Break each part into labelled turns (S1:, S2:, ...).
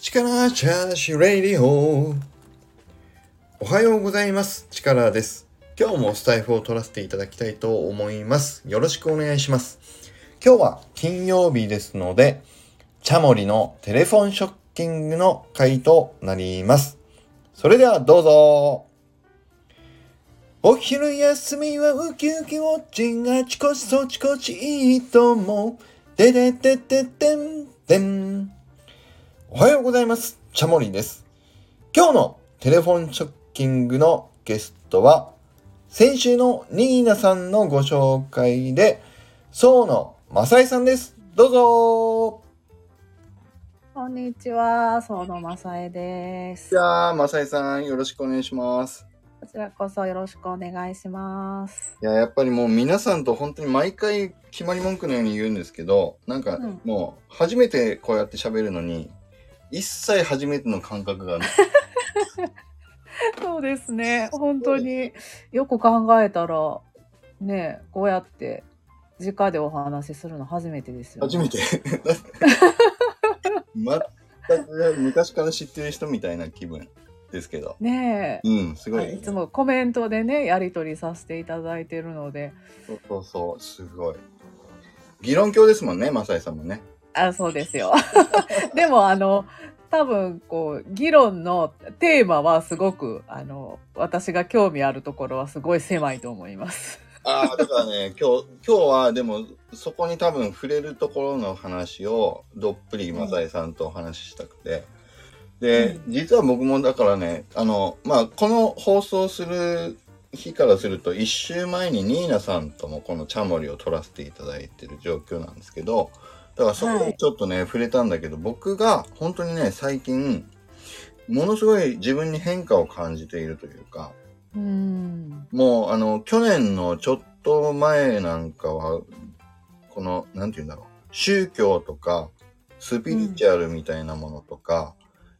S1: 力チャージレディオおはようございます。力です。今日もスタイフを取らせていただきたいと思います。よろしくお願いします。今日は金曜日ですので、チャモリのテレフォンショッキングの回となります。それではどうぞ。お昼休みはウキウキウォッチンあちこちそちこちいいと思う。でででででんでん。おはようございます。チャモリです。今日のテレフォンショッキングのゲストは、先週のニーナさんのご紹介で、ソ野正恵さんです。どうぞ
S2: こんにちは、園正恵です。
S1: じゃあ、正恵さん、よろしくお願いします。
S2: こちらこそよろしくお願いします。
S1: いや、やっぱりもう皆さんと本当に毎回決まり文句のように言うんですけど、なんか
S2: うん
S1: もう初めてこうやって喋るのに、一切初めての感覚がない。
S2: そうですね、本当によく考えたら、ね、こうやって直でお話しするの初めてですよ、
S1: 初めて。全く昔から知ってる人みたいな気分ですけど。
S2: ね
S1: うん、すごい。
S2: え、いつもコメントでね、やり取りさせていただいてるので、
S1: そうそうそう、すごい。議論教ですもんね、マサイさんもね。
S2: あ、そうですよ。でも、あの、多分、こう、議論のテーマはすごく、あの、私が興味あるところはすごい狭いと思います。
S1: ああ、だからね、今日、今日はでも、そこに多分触れるところの話を、どっぷりマサイさんとお話ししたくて。で、実は僕もだからね、あの、まあ、この放送する日からすると、一週前にニーナさんともこのチャモリを撮らせていただいてる状況なんですけど、だからそこでちょっとね、触れたんだけど、僕が本当にね、最近、ものすごい自分に変化を感じているというか、
S2: うん。
S1: もう、あの、去年のちょっと前なんかは、この、なんて言うんだろう、宗教とか、スピリチュアルみたいなものとか、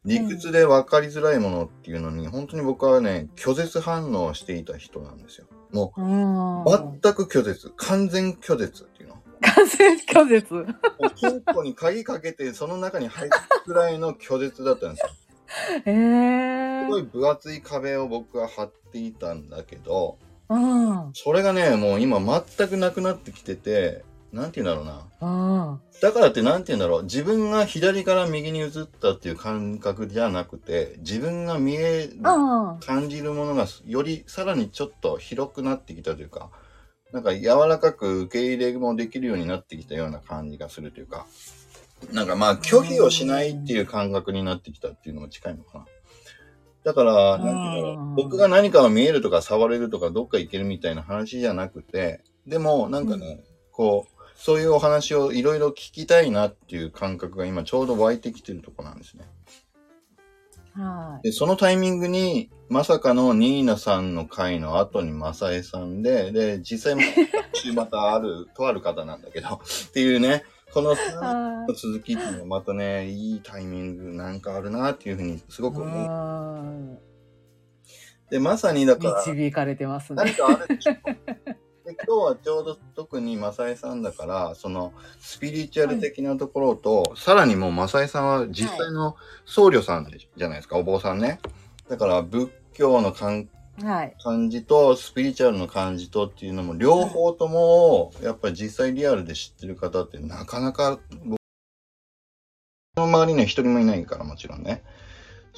S1: 理屈で分かりづらいものっていうのに、本当に僕はね、拒絶反応をしていた人なんですよ。も
S2: うん。
S1: う、全く拒絶、完全拒絶っていうの。
S2: 完全拒絶。
S1: 金庫に鍵かけて、その中に入るくらいの拒絶だったんですよ。
S2: ええ
S1: すごい分厚い壁を僕は張っていたんだけど、
S2: うん。
S1: それがね、もう今全くなくなってきてて、なんて言うんだろうな。
S2: うん。
S1: だからってなんて言うんだろう。自分が左から右に移ったっていう感覚じゃなくて、自分が見える、
S2: うん。
S1: 感じるものがよりさらにちょっと広くなってきたというか、なんか柔らかく受け入れもできるようになってきたような感じがするというか、なんかまあ拒否をしないっていう感覚になってきたっていうのも近いのかな。だから、なんて言う。僕が何かを見えるとか触れるとかどっか行けるみたいな話じゃなくて、でもなんかね、こう、そういうお話をいろいろ聞きたいなっていう感覚が今ちょうど湧いてきてるとこなんですね。
S2: は
S1: で、そのタイミングに、まさかのニーナさんの回の後にマサエさんで、で、実際も、週 またある、とある方なんだけど、っていうね、この
S2: い。は
S1: 続きっていうのがまたね、いいタイミングなんかあるなっていうふうにすご
S2: い。
S1: く思う。
S2: うん。
S1: で、まさにだから、
S2: 導かれてますね。
S1: 何かあるでしょ。で今日はちょうど特にマサエさんだから、そのスピリチュアル的なところと、さらにもうマサエさんは実際の僧侶さんでじゃないですか、お坊さんね。だから仏教の感
S2: はい。
S1: 感じとスピリチュアルの感じとっていうのも両方ともやっぱり実際リアルで知ってる方ってなかなか僕の周りには一人もいないからもちろんね。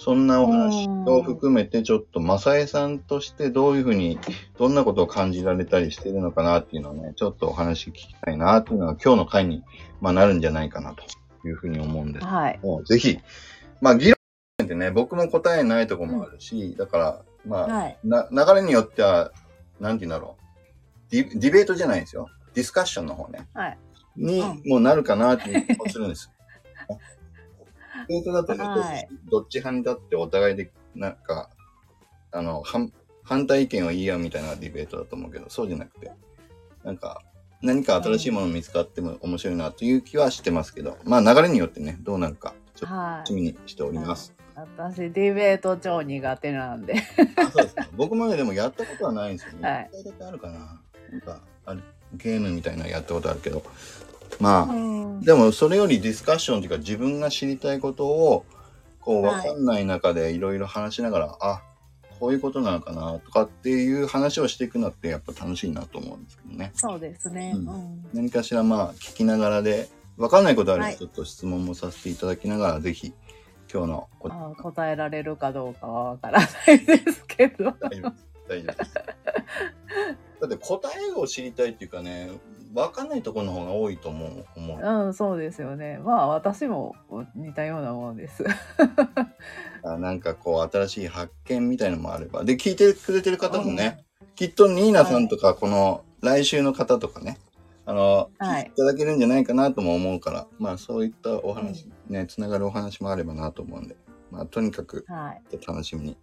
S1: そんなお話を含めてちょっとマサエさんとしてどういうふうにどんなことを感じられたりしてるのかなっていうのをねちょっとお話聞きたいなっていうのが今日の回に、まあ、なるんじゃないかなというふうに思うんです
S2: はい。
S1: もうぜひ、まあ議論ってね、僕も答えないとこもあるし、だから、まあ、
S2: はい。
S1: な流れによっては、なんて言うんだろう。ディディベートじゃないんですよ。ディスカッションの方ね。
S2: はい。
S1: に
S2: うん
S1: もうなるかなっていう気もするんです。デートだとね、
S2: はい
S1: どっち派に立ってお互いで、なんか、あの、反反対意見を言い合うみたいなディベートだと思うけど、そうじゃなくて、なんか、何か新しいもの見つかっても面白いなという気はしてますけど、まあ流れによってね、どうなるか、ちょっと
S2: は
S1: 楽しみにしております。
S2: 私、ディベート超苦手なんで。
S1: あそうですか。僕もね、でもやったことはないんですよね。
S2: はい
S1: あるかな。なんか、あれ、ゲームみたいなのやったことあるけど。まあ、
S2: うん
S1: でもそれよりディスカッションというか自分が知りたいことをこう、わ
S2: はい
S1: かんない中でいろいろ話しながら、あ、こういうことなのかなとかっていう話をしていくのってやっぱ楽しいなと思うんですけどね。
S2: そうですね。
S1: うん
S2: うん
S1: 何かしらまあ聞きながらで、わかんないことある
S2: はい
S1: とちょっと質問もさせていただきながら、ぜひ今日の
S2: 答えられるかどうかはわからないですけど。
S1: 大丈夫です。大丈夫です。だって答えを知りたいっていうかね、わかんないところの方が多いと思う。思う
S2: うん、そうですよね。まあ私も似たようなものです。
S1: あなんかこう新しい発見みたいのもあれば。で、聞いてくれてる方もね、きっとニーナさんとか、この来週の方とかね、あの、
S2: はい
S1: 聞いていただけるんじゃないかなとも思うから、まあそういったお話、ね、つながるお話もあればなと思うんで、まあとにかく
S2: はい。
S1: 楽しみに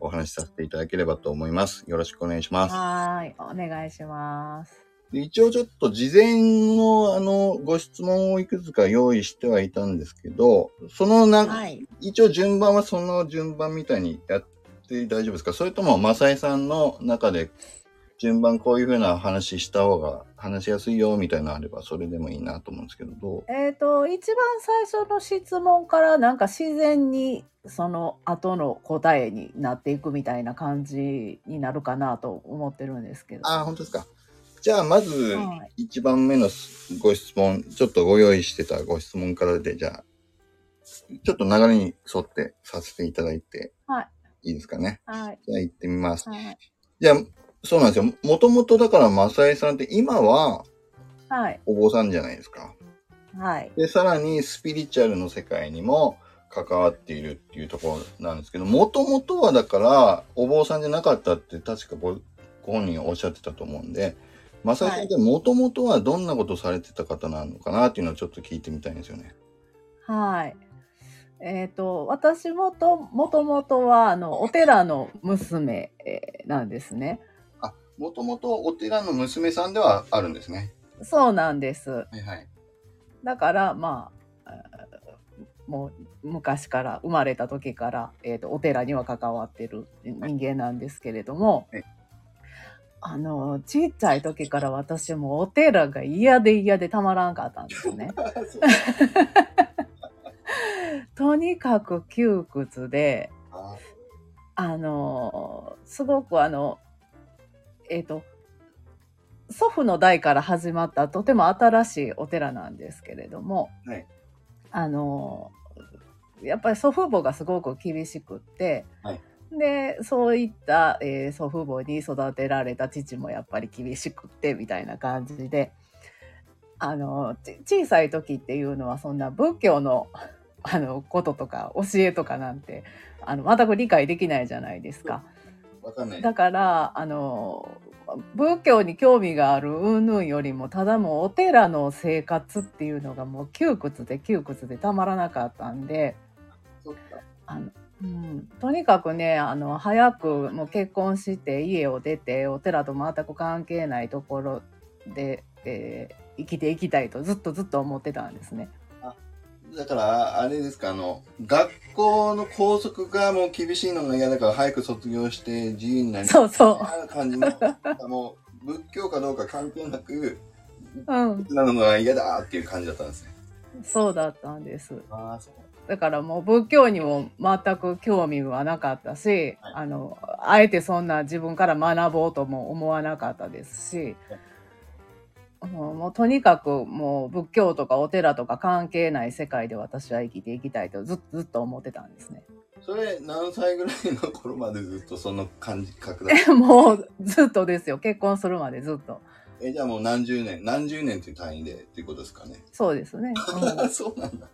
S1: お話しさせていただければと思います。よろしくお願いします。
S2: はーい。お願いします。
S1: で一応ちょっと事前のあのご質問をいくつか用意してはいたんですけど、そのな、
S2: はい。
S1: 一応順番はその順番みたいにやって大丈夫ですか？それとも、マサイさんの中で順番こういう風な話した方が話しやすいよみたいなのあればそれでもいいなと思うんですけど、どう？
S2: えっ、と、一番最初の質問からなんか自然にその後の答えになっていくみたいな感じになるかなと思ってるんですけど。
S1: ああ、本当ですか？じゃあ、まず
S2: は、
S1: 一番目のご質問、ちょっとご用意してたご質問からで、じゃあ、ちょっと流れに沿ってさせていただいて、
S2: はい。
S1: いいですかね？
S2: はい。
S1: じゃあ行ってみます。
S2: はい。
S1: じゃあ、そうなんですよ。もともとだから、マサイさんって今は
S2: はい。
S1: お坊さんじゃないですか。
S2: はい。
S1: で、さらにスピリチュアルの世界にも関わっているっていうところなんですけど、もともとはだから、お坊さんじゃなかったって確かごご本人おっしゃってたと思うんで、マサイさんってもともとはどんなことされてた方なのかなっていうのをちょっと聞いてみたいんですよね。
S2: はい。えっ、と、私もと、もともとは、あの、お寺の娘、えーなんですね。
S1: あ、もともとお寺の娘さんではあるんですね。
S2: そうなんです。
S1: はいはい。
S2: だから、まあ、もう昔から、生まれた時から、えっ、と、お寺には関わってる人間なんですけれども、
S1: はい
S2: あの、ちっちゃい時から私もお寺が嫌で嫌でたまらんかったんですね。とにかく窮屈で、
S1: あ
S2: あのすごくあのえっ、と祖父の代から始まったとても新しいお寺なんですけれども、
S1: はい
S2: あのやっぱり祖父母がすごく厳しくって、
S1: はい
S2: でそういった、えー祖父母に育てられた父もやっぱり厳しくってみたいな感じであのち小さい時っていうのはそんな仏教の あのこととか教えとかなんてあの全く理解できないじゃないですか。
S1: わかんない。
S2: だからあの仏教に興味がある云々よりもただもうお寺の生活っていうのがもう窮屈で窮屈でたまらなかったんで
S1: そっか
S2: あの、うん、とにかくねあの早くもう結婚して家を出てお寺と全く関係ないところで、えー生きていきたいとずっとずっと思ってたんですね。
S1: だから、あれですか、あの、学校の校則がもう厳しいのが嫌だから早く卒業して自由になり
S2: そうそう
S1: 感じの、もう仏教かどうか関係なく、
S2: うん、
S1: なのが嫌だっていう感じだったんですね。
S2: そうだったんです。
S1: ああ、そう。
S2: だからもう仏教にも全く興味はなかったし、
S1: はい
S2: あのあえてそんな自分から学ぼうとも思わなかったですし、もうもうとにかくもう仏教とかお寺とか関係ない世界で私は生きていきたいとずっとずっと思ってたんですね。
S1: それ何歳ぐらいの頃までずっとその感じ覚だった
S2: もうずっとですよ結婚するまでずっと
S1: え、じゃあもう何十年、何十年っていう単位でっていうことですかね？
S2: そうですね。うん
S1: そうなんだ。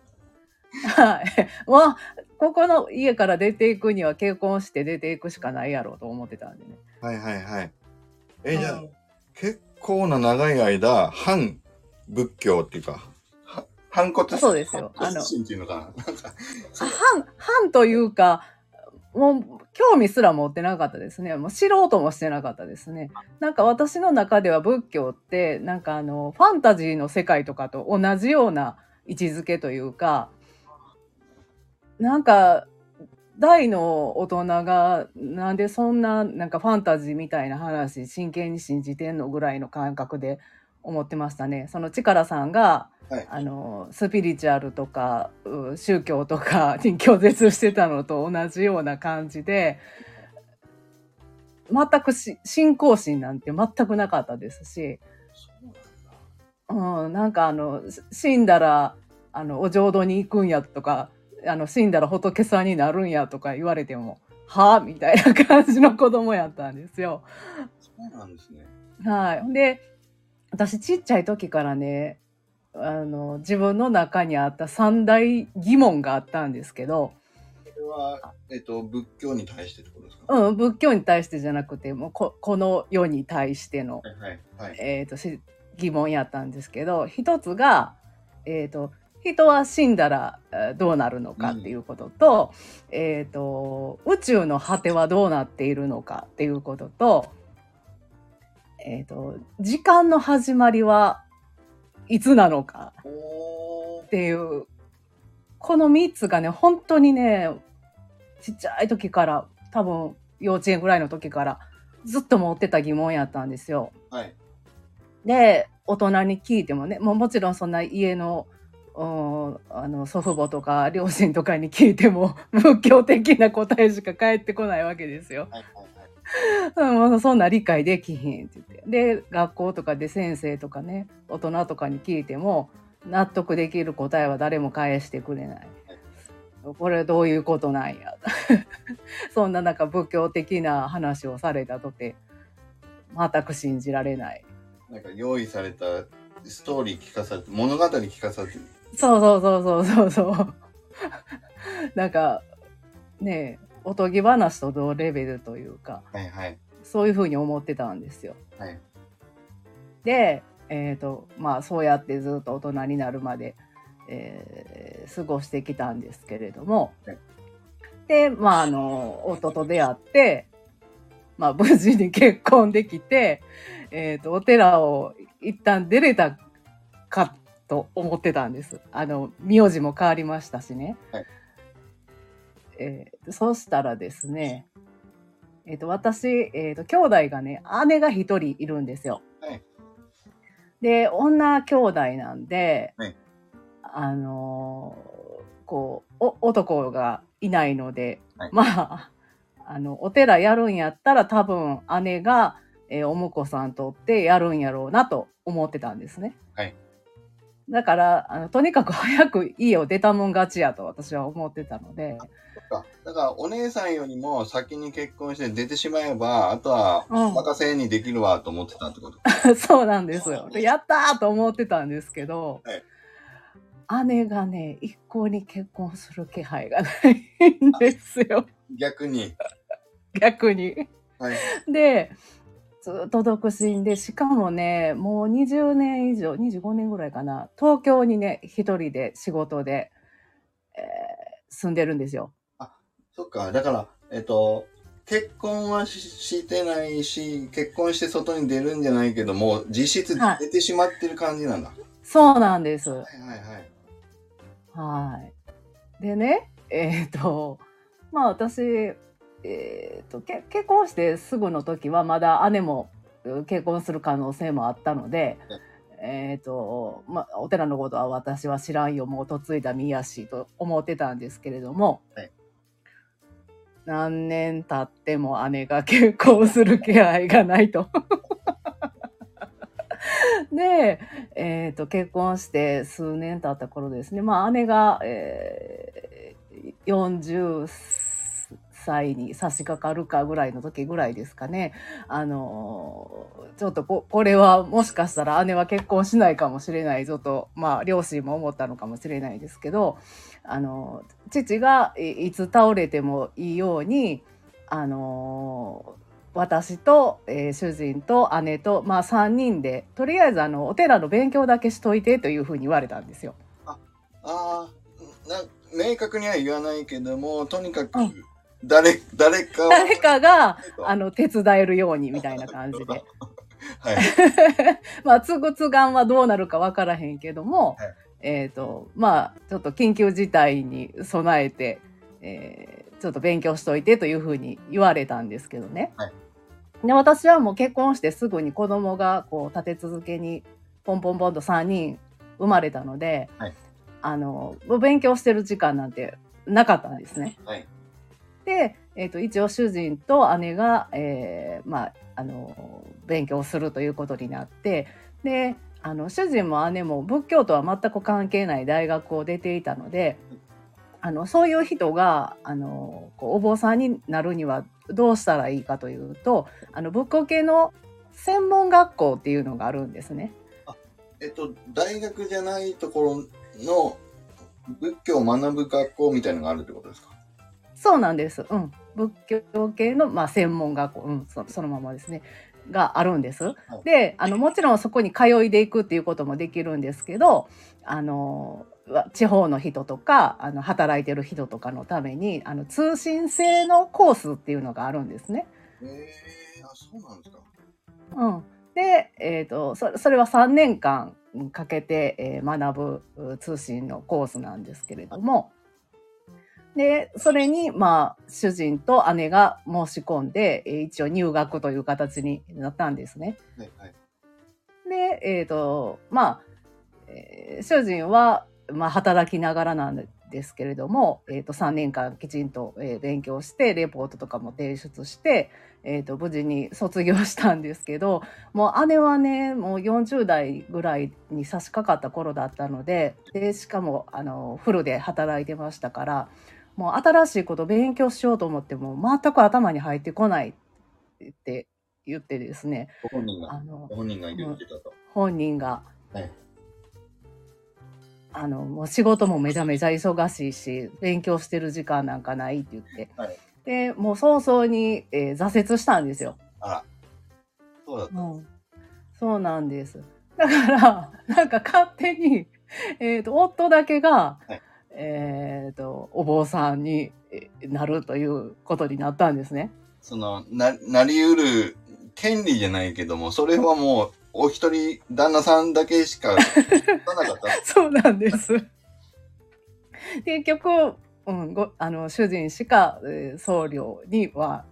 S2: はい。まあここの家から出ていくには結婚して出ていくしかないやろうと思ってたんでね。
S1: はいはいはい。え、じゃあ、
S2: はい
S1: 結構な長い間、反仏教っていうか、は反骨
S2: そうですよあの
S1: 反、
S2: 反というか、もう興味すら持ってなかったですね。もう知ろうともしてなかったですね。なんか私の中では仏教って、なんかあの、ファンタジーの世界とかと同じような位置づけというか、なんか、大の大人がなんでそんななんかファンタジーみたいな話真剣に信じてんのぐらいの感覚で思ってましたね。その力さんが
S1: はい
S2: あのスピリチュアルとかう宗教とかに拒絶してたのと同じような感じで全くし信仰心なんて全くなかったですし、
S1: そうなん
S2: なんかあのし死んだらあのお浄土に行くんやとかあの死んだら仏さんになるんやとか言われてもはあみたいな感じの子供やったんですよ。
S1: そうなんですね。
S2: はい。で、私ちっちゃい時からね、あの、自分の中にあった三大疑問があったんですけど、
S1: これは、えっと、仏教に対してってことですか？
S2: うん、仏教に対してじゃなくて、もうここの世に対しての、
S1: はいはい。はい。
S2: えっ、と、し疑問やったんですけど、一つが、えっ、と、人は死んだらえーどうなるのかっていうことと、えっ、と、宇宙の果てはどうなっているのかっていうことと、えっ、と、時間の始まりはいつなのかっていう、この3つがね、本当にね、ちっちゃい時から、多分幼稚園ぐらいの時からずっと持ってた疑問やったんですよ。
S1: はい。
S2: で大人に聞いてもねもうもちろんそんな家のうんあの祖父母とか両親とかに聞いても 仏教的な答えしか返ってこないわけですよ。
S1: はいはいはい。
S2: うんもうそんな理解できひんって言ってで学校とかで先生とかね大人とかに聞いても納得できる答えは誰も返してくれない。これどういうことなんや そんななんか仏教的な話をされたとて全く信じられない。
S1: なんか用意されたストーリー聞かされて、物語聞かされて、
S2: そうそうそうそうそうそう。なんかねえおとぎ話と同レベルというか
S1: はいはい。
S2: そういうふうに思ってたんですよ。
S1: はい。
S2: で、えーとまあ、そうやってずっと大人になるまで、えー過ごしてきたんですけれども、
S1: はい
S2: で、まあ、あの夫と出会って、まあ、無事に結婚できて、えー、とお寺を一旦出れたかと思ってたんです。あの名字も変わりましたしね。
S1: はい
S2: えーそうしたらですね、えー、と私、えー、と兄弟がね姉が一人いるんですよ。
S1: はい
S2: で女兄弟なんで、
S1: はい
S2: あのーこうお男がいないので、
S1: はい
S2: まああのお寺やるんやったら多分姉が、えーお婿さんとってやるんやろうなと思ってたんですね。
S1: はい
S2: だからあのとにかく早く家を出たもん勝ちやと私は思ってたので。
S1: だから、お姉さんよりも先に結婚して出てしまえば、あとは、
S2: うん
S1: 任せにできるわと思ってたってこと。
S2: そうなんですよ。でやったーと思ってたんですけど、姉がね、一向に結婚する気配がないんですよ。
S1: 逆に。
S2: 逆に。
S1: はい。
S2: で、ずっと独身で、しかもね、もう20年以上、25年ぐらいかな、東京にね、一人で仕事で、えー住んでるんですよ。
S1: そっか。だから、えっと、結婚はししてないし、結婚して外に出るんじゃないけども、実質
S2: はい
S1: 出てしまってる感じなんだ。は
S2: そうなんです。
S1: いはいはい。
S2: はい。でね、えっ、と、まあ私、えーとけ結婚してすぐの時はまだ姉もう結婚する可能性もあったので
S1: はい、
S2: えっ、と、まあお寺のことは私は知らんよ、もう嫁いだ身やしと思ってたんですけれども、
S1: はい
S2: 何年経っても姉が結婚する気配がないと。で、えー、と結婚して数年経った頃ですね、まあ、姉が、えー40歳に差し掛かるかぐらいの時ぐらいですかねあのーちょっとここれはもしかしたら姉は結婚しないかもしれないぞと、まあ、両親も思ったのかもしれないですけど、あのー父がいいつ倒れてもいいように、あのー私と、えー主人と姉と、まあ、3人でとりあえずあのお寺の勉強だけしといてというふうに言われたんですよ。
S1: ああ、な、明確には言わないけども、とにかく
S2: うん、
S1: 誰、誰かを
S2: 誰かがあの手伝えるようにみたいな感じで。
S1: はい。
S2: まあつぐつがんはどうなるか分からへんけども、
S1: はい
S2: えっ、とまあちょっと緊急事態に備えて、えーちょっと勉強しといてというふうに言われたんですけどね。
S1: はい
S2: で私はもう結婚してすぐに子供がこう立て続けにポンポンポンと3人生まれたので、
S1: はい
S2: あの、勉強してる時間なんてなかったんですね。
S1: はい。
S2: で、えっ、と、一応主人と姉が、えーまあ、あの、勉強するということになって、で、あの、主人も姉も仏教とは全く関係ない大学を出ていたので、あの、そういう人が、あの、こうお坊さんになるにはどうしたらいいかというと、あの、仏教系の専門学校っていうのがあるんですね。
S1: えっと、大学じゃないところの仏教を学ぶ学校みたいのがあるってことですか？
S2: そうなんです。うん。仏教系の、まあ、専門学校、うん、そそのままですね。があるんです。で、あの、もちろんそこに通いでいくっていうこともできるんですけど、あの、わ地方の人とか、あの、働いてる人とかのために、あの、通信制のコースっていうのがあるんですね。
S1: へえー、あ、そうなんですか。
S2: うん。で、えっ、と、そそれは3年間かけて、えー学ぶう通信のコースなんですけれども、で、それに、まあ、主人と姉が申し込んで、えー一応入学という形になったんですね。
S1: はいはい。
S2: で、えっ、と、まあ、えー主人は、まあ、働きながらなんですけれども、えっ、と、3年間きちんと、えー勉強して、レポートとかも提出して、えっ、と、無事に卒業したんですけど、もう姉はね、もう40代ぐらいに差し掛かった頃だったので、で、しかも、あの、フルで働いてましたから、もう新しいこと勉強しようと思っても、全く頭に入ってこないって言ってですね、
S1: ご本人が、
S2: あの、
S1: ご本人が言ってたと。
S2: 本人が、
S1: はい。
S2: あのもう仕事もめちゃめちゃ忙しいし勉強してる時間なんかないって言って、
S1: はい。
S2: でもう早々に、えー挫折したんですよ、
S1: あら。そうだった。
S2: うん、そうなんです。だからなんか勝手に、えー、と夫だけが、
S1: はい
S2: えー、とお坊さんにえーなるということになったんですね。
S1: その、な、なりうる権利じゃないけども、それはもう、お一人、旦那さんだけしか、なかった。
S2: そうなんです。結局、うん、ごあの主人しか、えー僧侶には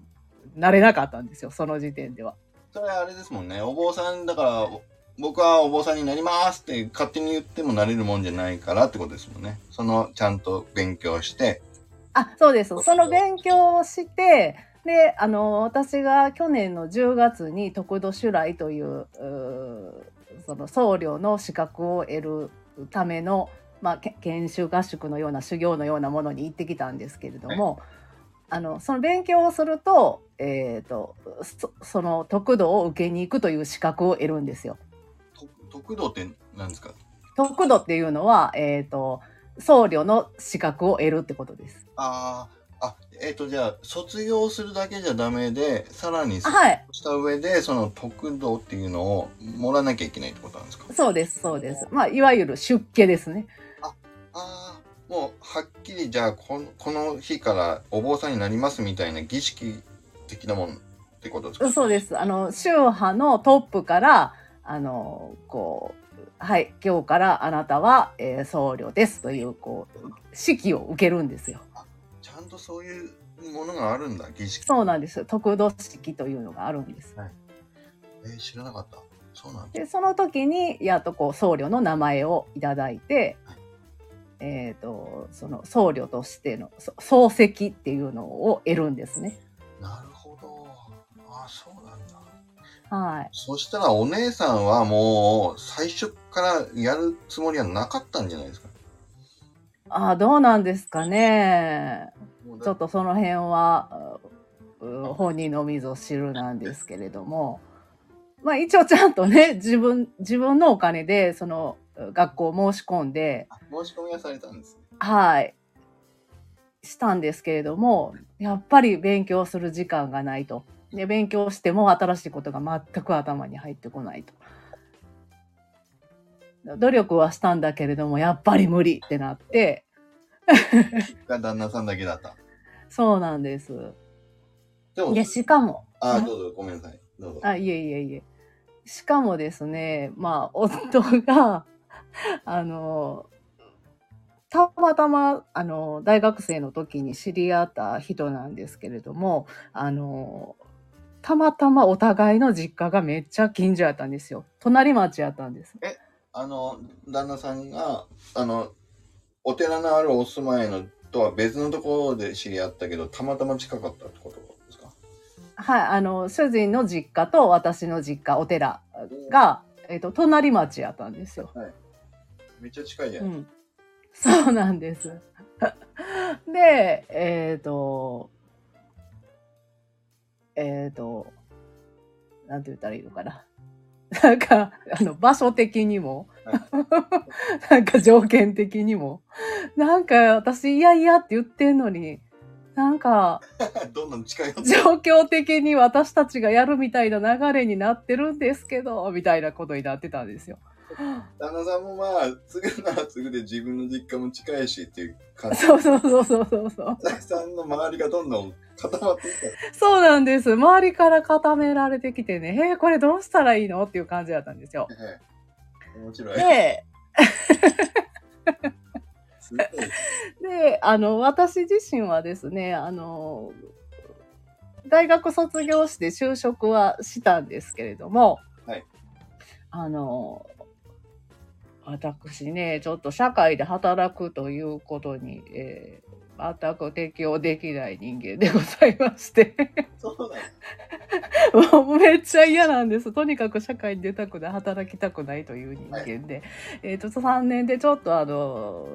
S2: なれなかったんですよその時点では。
S1: それあれですもんね。お坊さん、だから、お僕はお坊さんになりますって勝手に言ってもなれるもんじゃないからってことですもんね。その、ちゃんと勉強して。
S2: あそうですその勉強をしてであの私が去年の10月に徳土修来というその僧侶の資格を得るための、まあ、け研修合宿のような修行のようなものに行ってきたんですけれども、あのその勉強をすると,、えー、とそその徳土を受けに行くという資格を得るんですよ。
S1: と徳道って何ですか？
S2: 徳土っていうのは、えー、と僧侶の資格を得るってことです。
S1: ああ、あ、えっ、と、じゃあ、卒業するだけじゃダメで、さらに、
S2: はい
S1: した上で、その徳道っていうのをもらわなきゃいけないってことなんですか？
S2: そうです、そうです。まあ、いわゆる出家ですね。
S1: ああ、もう、はっきり、じゃあこの、この日からお坊さんになりますみたいな儀式的なもんってことですか？
S2: そうです。あの、宗派のトップから、あの、こう、はい、今日からあなたは、えー僧侶ですという、こう、式を受けるんですよ。
S1: ちゃんとそういうものがあるんだ、儀式。
S2: そうなんです。徳土式というのがあるんです。
S1: えー知らなかった。そうなんだ。
S2: で、その時に、やっとこう、僧侶の名前をいただいて
S1: はい、
S2: えっ、と、その僧侶としてのそ漱石っていうのを得るんですね。はい。
S1: そしたらお姉さんはもう最初からやるつもりはなかったんじゃないですか？
S2: ああ、どうなんですかね。ちょっとその辺は本人のみぞ知るなんですけれども、まあ一応ちゃんとね、自分、自分のお金でその学校申し込んで、
S1: あ申し込みはされたんですね。
S2: はい、したんですけれども、やっぱり勉強する時間がないと。で、勉強しても新しいことが全く頭に入ってこないと。努力はしたんだけれども、やっぱり無理ってなって、
S1: が旦那さんだけだった。
S2: そうなんです。
S1: でも、
S2: で、しかも、
S1: ああ、どうぞ、ごめんなさい。どうぞ。
S2: あ、いえいえいえ。しかもですね、まあ、夫が、あの、たまたま、あの、大学生の時に知り合った人なんですけれども、あの、たまたまお互いの実家がめっちゃ近所やったんですよ。隣町やったんです。
S1: あの、旦那さんが、あの、お寺のあるお住まいのとは別のところで知り合ったけど、たまたま近かったってことですか？
S2: はい、あの、主人の実家と私の実家、お寺が、えっ、と、隣町やったんですよ。
S1: めっちゃ近いじゃ。
S2: うんん。そうなんです。で、えっ、と、えっ、と、なんて言ったらいいのかな。なんか、あの、場所的にも、なんか条件的にも、なんか私、いやいやって言ってんのに、なんか、
S1: どんどん近い。
S2: 状況的に私たちがやるみたいな流れになってるんですけど、みたいなことになってたんですよ。
S1: 旦那さんもまあ、継ぐなら継ぐで自分の実家も近いしっていう感じ。
S2: そうそうそうそうそうそう。
S1: 旦那さんの周りがどんどん固まっていった。
S2: そうなんです。周りから固められてきてね、えー、これどうしたらいいの？っていう感じだったんですよ。
S1: はい面白い。
S2: で。で、あの、私自身はですね、あの、大学卒業して就職はしたんですけれども、
S1: はい
S2: あの、私ね、ちょっと社会で働くということに、えー全く適応できない人間でございまして。
S1: そうなん
S2: もうめっちゃ嫌なんです。とにかく社会に出たくない、働きたくないという人間で。えっ、と、3年でちょっとあの、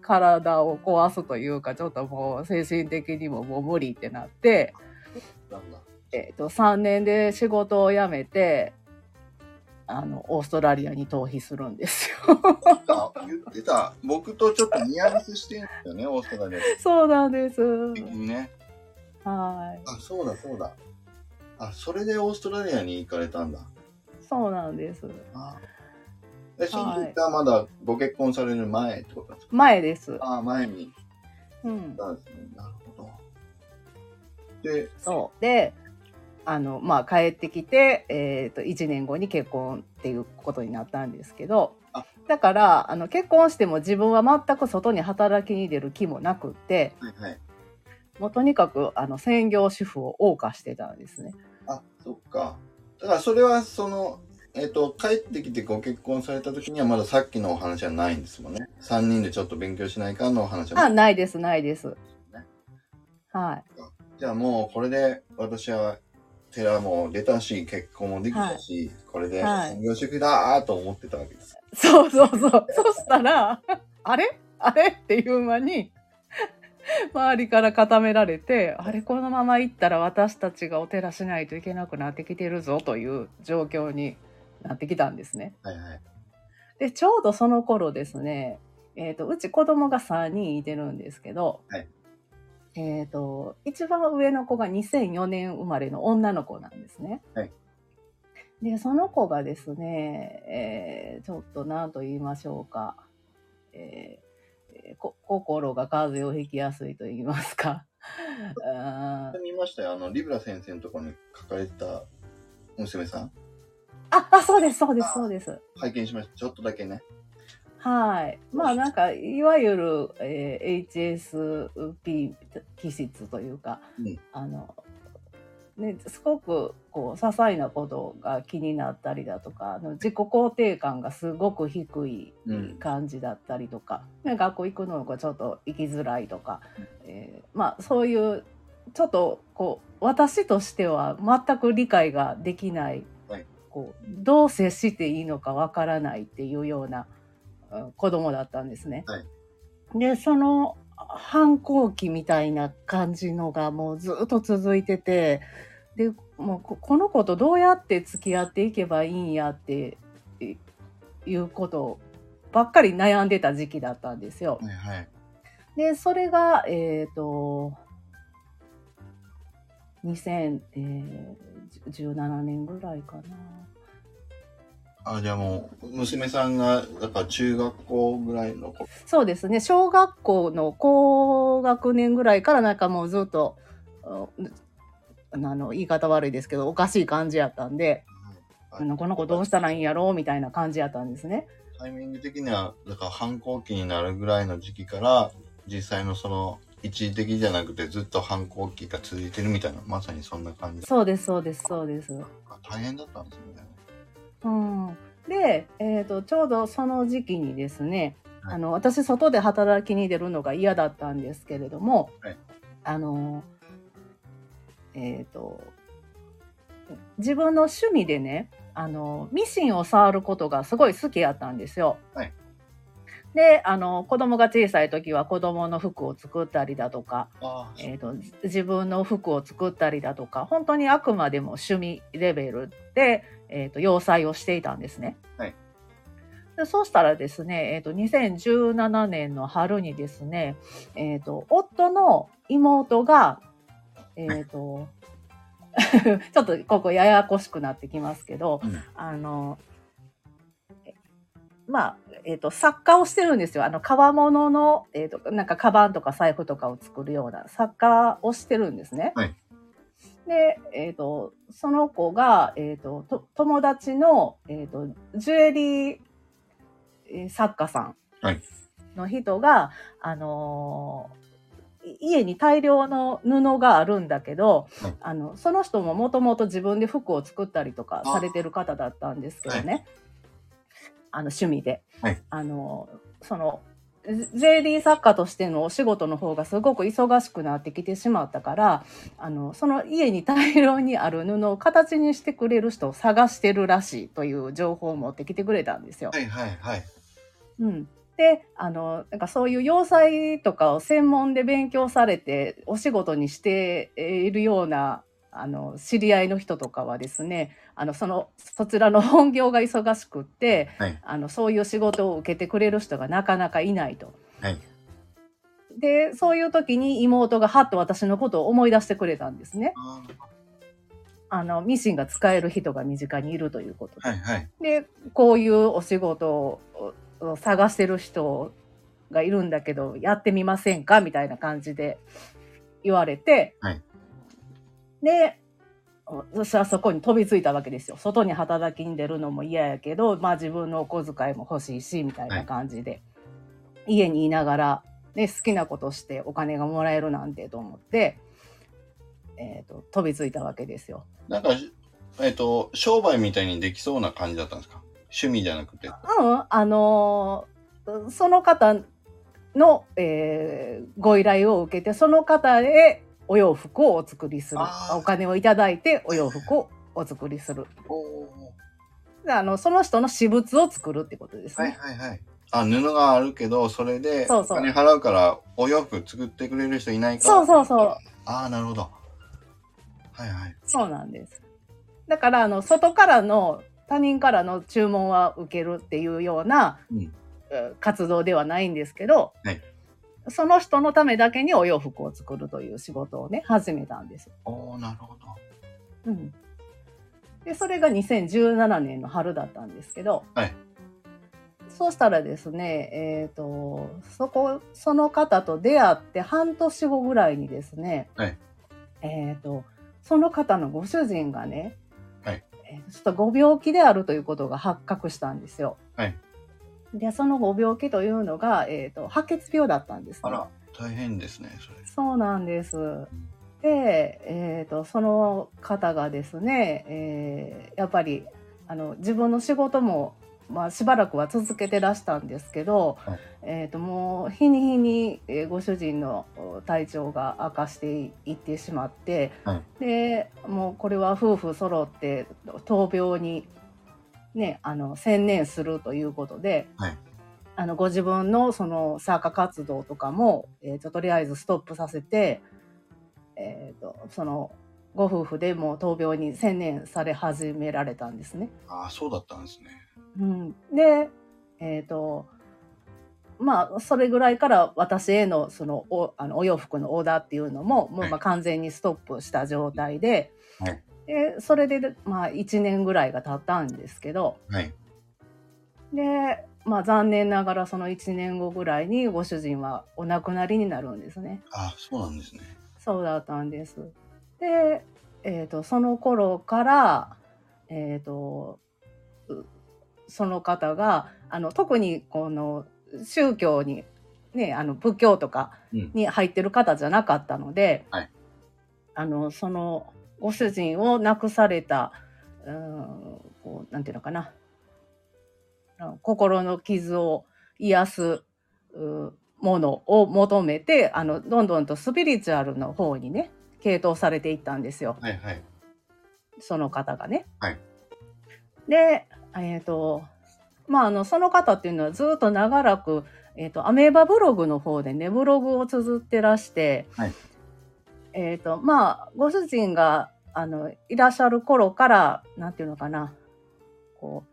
S2: 体を壊すというか、ちょっともう精神的にももう無理ってなって。えっ、と、3年で仕事を辞めて、あの、オーストラリアに逃避するんですよ。
S1: あ言ってた。僕とちょっとニアミスしてるんですよね、オーストラリア
S2: そうなんです。
S1: ね。
S2: はい。
S1: あ、そうだそうだ。あ、それでオーストラリアに行かれたんだ。
S2: そうなんです。
S1: あえ、その時はまだご結婚される前ってことですか？
S2: 前です。
S1: あ、前に
S2: うん
S1: 行っ。たんですね。なるほど。で、
S2: そう。で、あの、まあ、帰ってきて、えっ、と、1年後に結婚っていうことになったんですけど
S1: あ、
S2: だから、あの、結婚しても自分は全く外に働きに出る気もなくって、
S1: はいはい。
S2: もうとにかく、あの、専業主婦を謳歌してたんですね。
S1: あ、そっか。だからそれはその、えっ、と、帰ってきてご結婚された時にはまださっきのお話はないんですもんね。3人でちょっと勉強しないかんのお話は
S2: あ、
S1: ない。
S2: ないです、ないです。はい。
S1: じゃあもうこれで私は寺も出たし、結婚もできたし、これで
S2: はい
S1: 専業主婦だーと思ってたわけです。
S2: そうそうそう。そしたら、あれ？あれ？っていう間に、周りから固められて、あれ？このまま行ったら私たちがお寺しないといけなくなってきてるぞという状況になってきたんですね。
S1: はいはい。
S2: で、ちょうどその頃ですね、えっ、と、うち子供が3人いてるんですけど、
S1: はい
S2: えっ、と、一番上の子が2004年生まれの女の子なんですね。
S1: はい
S2: で、その子がですね、えーちょっと何と言いましょうか、えーえーこ心が風邪をひきやすいと言いますか。
S1: 見ましたよ。あの、リブラ先生のところに書かれた娘さん。
S2: あ、あ、そうです、そうです、そうです。
S1: 拝見しました。ちょっとだけね。
S2: はい。まあなんか、いわゆる、えー HSP 気質というか、
S1: うん。
S2: あの、ね、すごくこう些細なことが気になったりだとかあの自己肯定感がすごく低い
S1: うん。
S2: 感じだったりとか、ね学校行くのがちょっと行きづらいとか、えーまあそういうちょっとこう私としては全く理解ができない、
S1: はい。
S2: こうどう接していいのかわからないっていうような、うん子供だったんですね。
S1: はい
S2: でその反抗期みたいな感じのがもうずっと続いててでもうここの子とどうやって付き合っていけばいいんやっていいうことばっかり悩んでた時期だったんですよ。
S1: はいはい。
S2: でそれがえっ、と2017年ぐらいかな。
S1: あ、じゃあもう、娘さんが、だから中学校ぐらいの子。
S2: そうですね小学校の高学年ぐらいからなんかもうずっとああの言い方悪いですけどおかしい感じやったんで
S1: はい
S2: あのこの子どうしたらいいんやろうみたいな感じやったんですね。
S1: タイミング的には、だから反抗期になるぐらいの時期から、実際のその、一時的じゃなくてずっと反抗期が続いてるみたいな、まさにそんな感じ。
S2: そうですそうですそうです。
S1: あ大変だったんですね。
S2: うん、で、えー、とちょうどその時期にですね、
S1: はい。
S2: あの私外で働きに出るのが嫌だったんですけれども、
S1: はい。
S2: あのえっ、と自分の趣味でねあのミシンを触ることがすごい好きやったんですよ。
S1: はい
S2: であの子供が小さい時は子供の服を作ったりだとか、えー、と自分の服を作ったりだとか本当にあくまでも趣味レベルで、えー、と洋裁をしていたんですね。
S1: はい。
S2: でそうしたらですね、えー、と2017年の春にですね、えー、と夫の妹が、えー、と ちょっとここややこしくなってきますけど、
S1: うん。
S2: あのえまあえー、と作家をしてるんですよ。あの革物の、えー、となんかカバンとか財布とかを作るような作家をしてるんですね。
S1: はい。
S2: で、えー、とその子が、えー、とと友達の、えー、とジュエリーえー作家さん
S1: はい。
S2: の人が、あのーい家に大量の布があるんだけど、
S1: はい。
S2: あのその人ももともと自分で服を作ったりとかされてる方だったんですけどね、あの趣味で、
S1: はい
S2: あのそのジュエリー作家としてのお仕事の方がすごく忙しくなってきてしまったからあのその家に大量にある布を形にしてくれる人を探してるらしいという情報を持ってきてくれたんですよ。
S1: はいはいはい。
S2: うん、であのなんかそういう洋裁とかを専門で勉強されてお仕事にしているようなあの知り合いの人とかはですねあのそのそちらの本業が忙しくって、
S1: はい
S2: あのそういう仕事を受けてくれる人がなかなかいないと。
S1: はい
S2: でそういう時に妹がはっと私のことを思い出してくれたんですね。
S1: あ
S2: あのミシンが使える人が身近にいるということで。
S1: ーはいはい。
S2: でこういうお仕事をを探してる人がいるんだけどやってみませんか？みたいな感じで言われて、
S1: はい
S2: で私はそこに飛びついたわけですよ外に働きに出るのも嫌やけど、まあ、自分のお小遣いも欲しいしみたいな感じで、家にいながら、ね、好きなことしてお金がもらえるなんてと思って、えー、と飛びついたわけですよ。
S1: なんか、えっ、と、商売みたいにできそうな感じだったんですか？趣味じゃなくて。
S2: うん、あのーその方の、えーご依頼を受けて、その方へお洋服をお作りするお金をいただいてお洋服をお作りする。あの、その人の私物を作るってことです
S1: はい
S2: ね。
S1: はいはい。あ、布があるけど、それでお金払うから、お洋服作ってくれる人いないか
S2: そうそうそう。
S1: ああ、なるほど。はいはい。
S2: そうなんです。だから、あの、外からの、他人からの注文は受けるっていうような、活動ではないんですけど、
S1: はい
S2: その人のためだけにお洋服を作るという仕事をね、始めたんです。
S1: おおなるほど。
S2: うん。で、それが2017年の春だったんですけど、
S1: はい
S2: そうしたらですね、えっ、と、そこ、その方と出会って半年後ぐらいにですね、
S1: はい
S2: えっ、と、その方のご主人がね、
S1: はい
S2: えーちょっとご病気であるということが発覚したんですよ。
S1: はい
S2: で、そのご病気というのが、えっ、と、白血病だったんです、ね。
S1: あら、大変ですね、それ。
S2: そうなんです。で、えー、とその方がですね、えーやっぱりあの自分の仕事も、まあ、しばらくは続けてらしたんですけど、
S1: はい
S2: えー、ともう日に日に、えーご主人のお体調が悪化していってしまって、
S1: はい
S2: でもうこれは夫婦揃って闘病に、ね、あの専念するということで。
S1: はい
S2: あのご自分のその作家活動とかも、えー、ととりあえずストップさせて、えー、とそのご夫婦でもう闘病に専念され始められたんですね。
S1: ああ、そうだったんですね。
S2: うん、で、えっ、とまあそれぐらいから私へのそのおあのお洋服のオーダーっていうのももう
S1: はい
S2: まあ完全にストップした状態で,、
S1: はい
S2: でそれでまあ1年ぐらいが経ったんですけど
S1: はい。
S2: で、まあ、残念ながらその1年後ぐらいにご主人はお亡くなりになるんですね。
S1: ああ、そうなんですね。
S2: そうだったんです。で、えー、とその頃から、えー、とうその方があの特にこの宗教に、ね、あの仏教とか
S1: うん
S2: に入ってる方じゃなかったので、
S1: はい
S2: あのそのご主人を亡くされた、うん、こうなんていうのかな心の傷を癒すうものを求めてあのどんどんとスピリチュアルの方にね傾倒されていったんですよ
S1: はいはい。
S2: その方がね。
S1: はい
S2: でえっ、とまああのその方っていうのはずっと長らく、えー、とアメーバブログの方でねブログを綴ってらして、
S1: はい
S2: えっ、とまあご主人があのいらっしゃる頃からなんていうのかなこ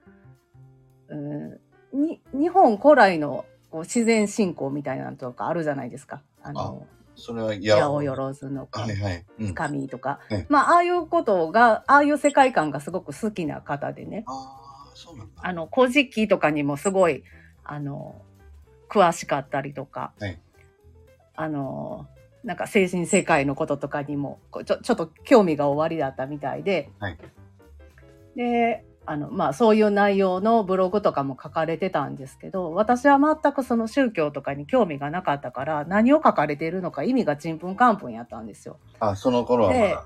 S2: う、うん、に日本古来のこう自然信仰みたいなのとかあるじゃないですか。あの
S1: それは、いや、
S2: 八百万の
S1: はいはい。うん。
S2: 神とか、
S1: はい
S2: まあああいうことがああいう世界観がすごく好きな方でね
S1: ああ、そうなんだ。
S2: あの古事記とかにもすごいあの詳しかったりとか、
S1: はい
S2: あのなんか精神世界のこととかにもちょちょっと興味がおありだったみたいで、
S1: はい
S2: であのまあそういう内容のブログとかも書かれてたんですけど私は全くその宗教とかに興味がなかったから何を書かれているのか意味がちんぷんかんぷんやったんですよ
S1: あ、その頃はま
S2: で
S1: だ。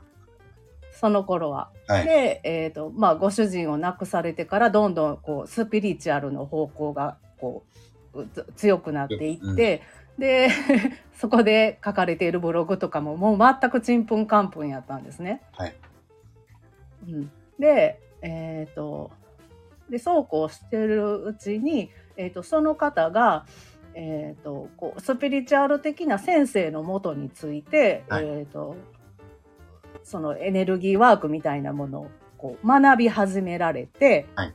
S2: その頃は。
S1: はい。
S2: で、えーとまあ、ご主人を亡くされてからどんどんこうスピリチュアルの方向がこう強くなっていって、で そこで書かれているブログとかももう全くちんぷんかんぷんやったんですね。
S1: はい。
S2: うん、でえっ、とでそうこうしてるうちに、えー、とその方が、えー、とこうスピリチュアル的な先生のもとについて、
S1: はい。
S2: えー、とそのエネルギーワークみたいなものをこう学び始められて、
S1: はい。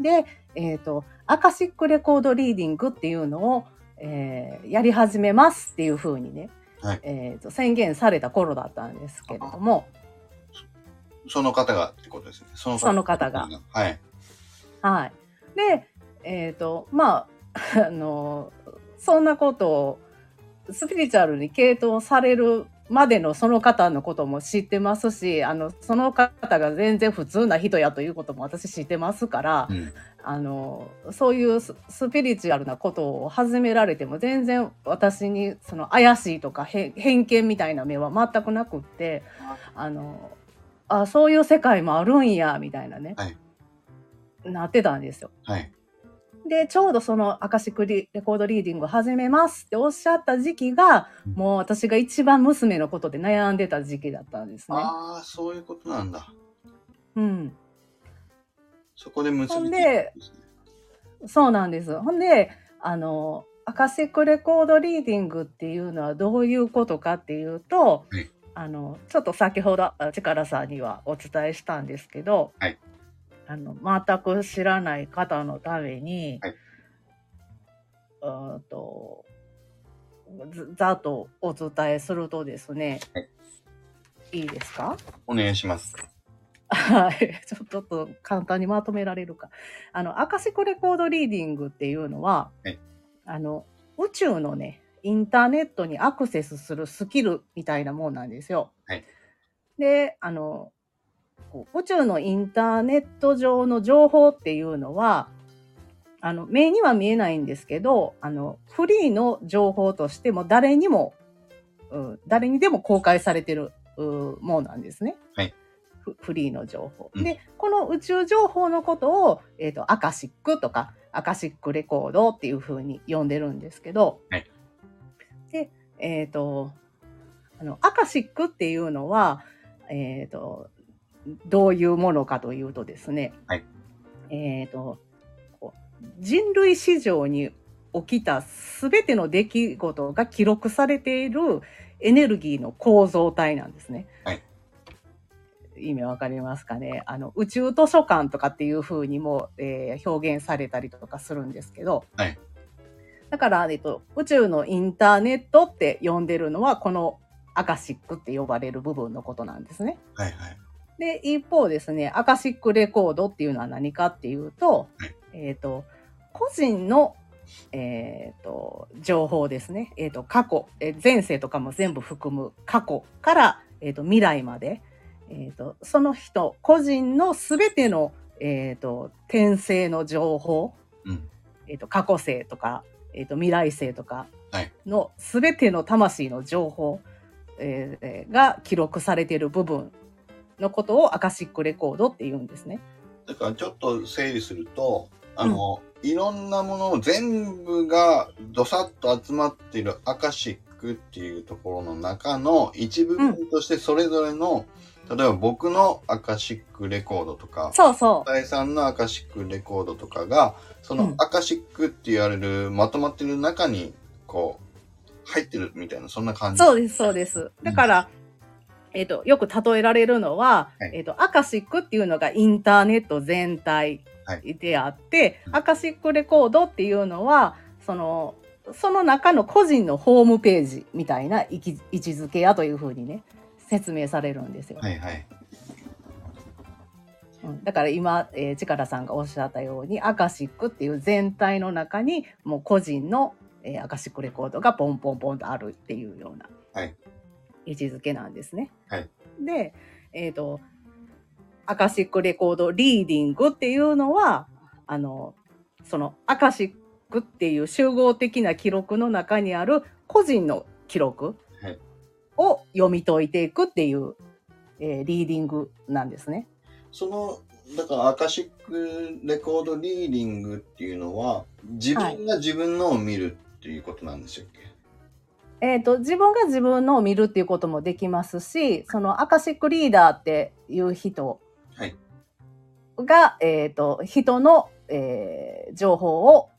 S2: で、えー、とアカシックレコードリーディングっていうのを、えーやり始めますっていうふうにね、
S1: はい
S2: えー、と宣言された頃だったんですけれども。
S1: その方がってことですね。その
S2: その方が。
S1: はい。
S2: はい。で、えっ、と、まあ、あの、そんなことを、スピリチュアルに傾倒されるまでのその方のことも知ってますし、あの、その方が全然普通な人やということも私知ってますから、
S1: うん。
S2: あの、そういうススピリチュアルなことを始められても全然私にその怪しいとか偏偏見みたいな目は全くなくって、あの、あ、そういう世界もあるんや、みたいなね、
S1: はい
S2: なってたんですよ。
S1: はい。
S2: で、ちょうどそのアカシックリレコードリーディングを始めますっておっしゃった時期が、
S1: うん
S2: もう私が一番娘のことで悩んでた時期だったんですね。
S1: ああ、そういうことなんだ。
S2: うん。
S1: そこで結びついね。
S2: そうなんです。ほんで、あの、アカシックレコードリーディングっていうのはどういうことかっていうと、
S1: はい
S2: あの、ちょっと先ほど、あ力さんにはお伝えしたんですけど、
S1: はい
S2: あの、全く知らない方のために、
S1: はいう
S2: ーんと、ずざっとお伝えするとですね、
S1: はい
S2: いいですか？
S1: お願いします。
S2: はい。ちょっと簡単にまとめられるか。あの、アカシックレコードリーディングっていうのは、
S1: はい
S2: あの、宇宙のね、インターネットにアクセスするスキルみたいなもんなんですよ。
S1: はい
S2: で、あの、宇宙のインターネット上の情報っていうのは、あの、目には見えないんですけど、あの、フリーの情報としても誰にも、うん、誰にでも公開されてる、うものなんですね。
S1: はい
S2: フフリーの情報。
S1: うん。
S2: で、この宇宙情報のことを、えっ、と、アカシックとか、アカシックレコードっていうふうに呼んでるんですけど、
S1: はい。
S2: で、えっ、と、あの、アカシックっていうのは、えっ、と、どういうものかというとですね、
S1: はい。
S2: えっ、と、人類史上に起きたすべての出来事が記録されているエネルギーの構造体なんですね。
S1: はい
S2: 意味わかりますかねあの宇宙図書館とかっていうふうにも、えー表現されたりとかするんですけど、
S1: はい
S2: だから、えっと、宇宙のインターネットって呼んでるのはこのアカシックって呼ばれる部分のことなんですね。
S1: はいはい。
S2: で、一方ですね、アカシックレコードっていうのは何かっていうと、
S1: はい
S2: えっ、と、個人の、えっ、と、情報ですね。えっ、と、過去、えー前世とかも全部含む過去から、えっ、と、未来まで、えっ、と、その人、個人のすべての、えっ、と、転生の情報、
S1: うん。
S2: えっ、と、過去世とか、えっ、と、未来世とか
S1: はい
S2: のすべての魂の情報、えーえーが記録されている部分のことをアカシックレコードって言うんですね。
S1: だからちょっと整理すると、あの、いろんなものを全部がどさっと集まっているアカシックっていうところの中の一部分としてそれぞれの、例えば僕のアカシックレコードとか、
S2: そうそ
S1: 大さんのアカシックレコードとかが、その
S2: うん
S1: アカシックって言われるまとまってる中に、こう、入ってるみたいな、そんな感
S2: う。
S1: じ。
S2: そうです、そうです。だから、えっ、と、よく例えられるのは、
S1: はい
S2: えっ、と、アカシックっていうのがインターネット全体
S1: はい
S2: であって、
S1: うん
S2: アカシックレコードっていうのは、その、その中の個人のホームページみたいな位置づけやというふうにね、説明されるんですよ。
S1: はいはい。
S2: うんだから今、えー、力さんがおっしゃったようにアカシックっていう全体の中にもう個人の、えーアカシックレコードがポンポンポンとあるっていうような
S1: はい
S2: 位置づけなんですね。
S1: はい
S2: で、えっ、とアカシックレコードリーディングっていうのはあのそのアカシックっていう集合的な記録の中にある個人の記録
S1: はい
S2: を読み解いていくっていう、えーリーディングなんですね。
S1: その、だからアカシックレコードリーディングっていうのは、自分が自分のを見るっていうことなんでしたっけ、
S2: えー、と自分が自分のを見るっていうこともできますしそのアカシックリーダーっていう人
S1: はい
S2: が、えー、と人の、えー情報を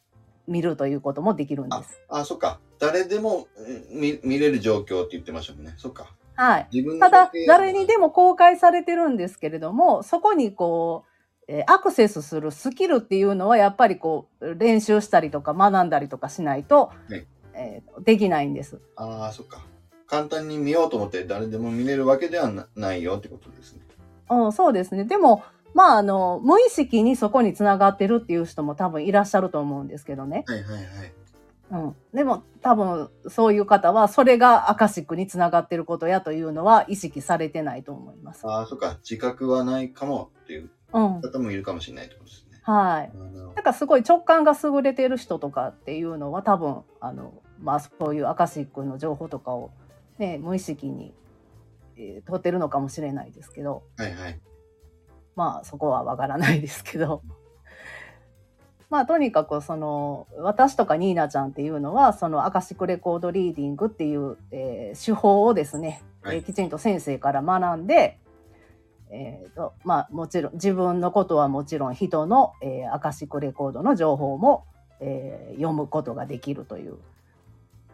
S2: 見るということもできるんです。
S1: あ、そっか。誰でもうん見見れる状況って言ってましたもんね。そっか。
S2: はい、
S1: 自分
S2: ただ
S1: け
S2: 誰にでも公開されてるんですけれどもそこにこう、えーアクセスするスキルっていうのはやっぱりこう練習したりとか学んだりとかしないと、
S1: はい
S2: えーできないんです。
S1: ああ、そっか。簡単に見ようと思って誰でも見れるわけではなないよってことですね。
S2: うん、そうですね。でも、まあ、あの、無意識にそこにつながってるっていう人も多分いらっしゃると思うんですけどね。
S1: はいはいはい。
S2: うん。でも、多分、そういう方は、それがアカシックにつながってることやというのは意識されてないと思います。
S1: ああ、そっか。自覚はないかもっていう
S2: うん。
S1: 方もいるかもしれないってことですね。
S2: はい。
S1: あーなるほど
S2: だからすごい直感が優れてる人とかっていうのは多分、あの、まあ、そういうアカシックの情報とかを、ね、無意識に、えー取ってるのかもしれないですけど、
S1: はいはい。
S2: まあそこはわからないですけど。まあとにかくその私とかニーナちゃんっていうのはそのアカシックレコードリーディングっていう、えー手法をですね、
S1: はい
S2: えーきちんと先生から学んで、えーとまあ、もちろん自分のことはもちろん人の、えーアカシックレコードの情報も、えー読むことができるという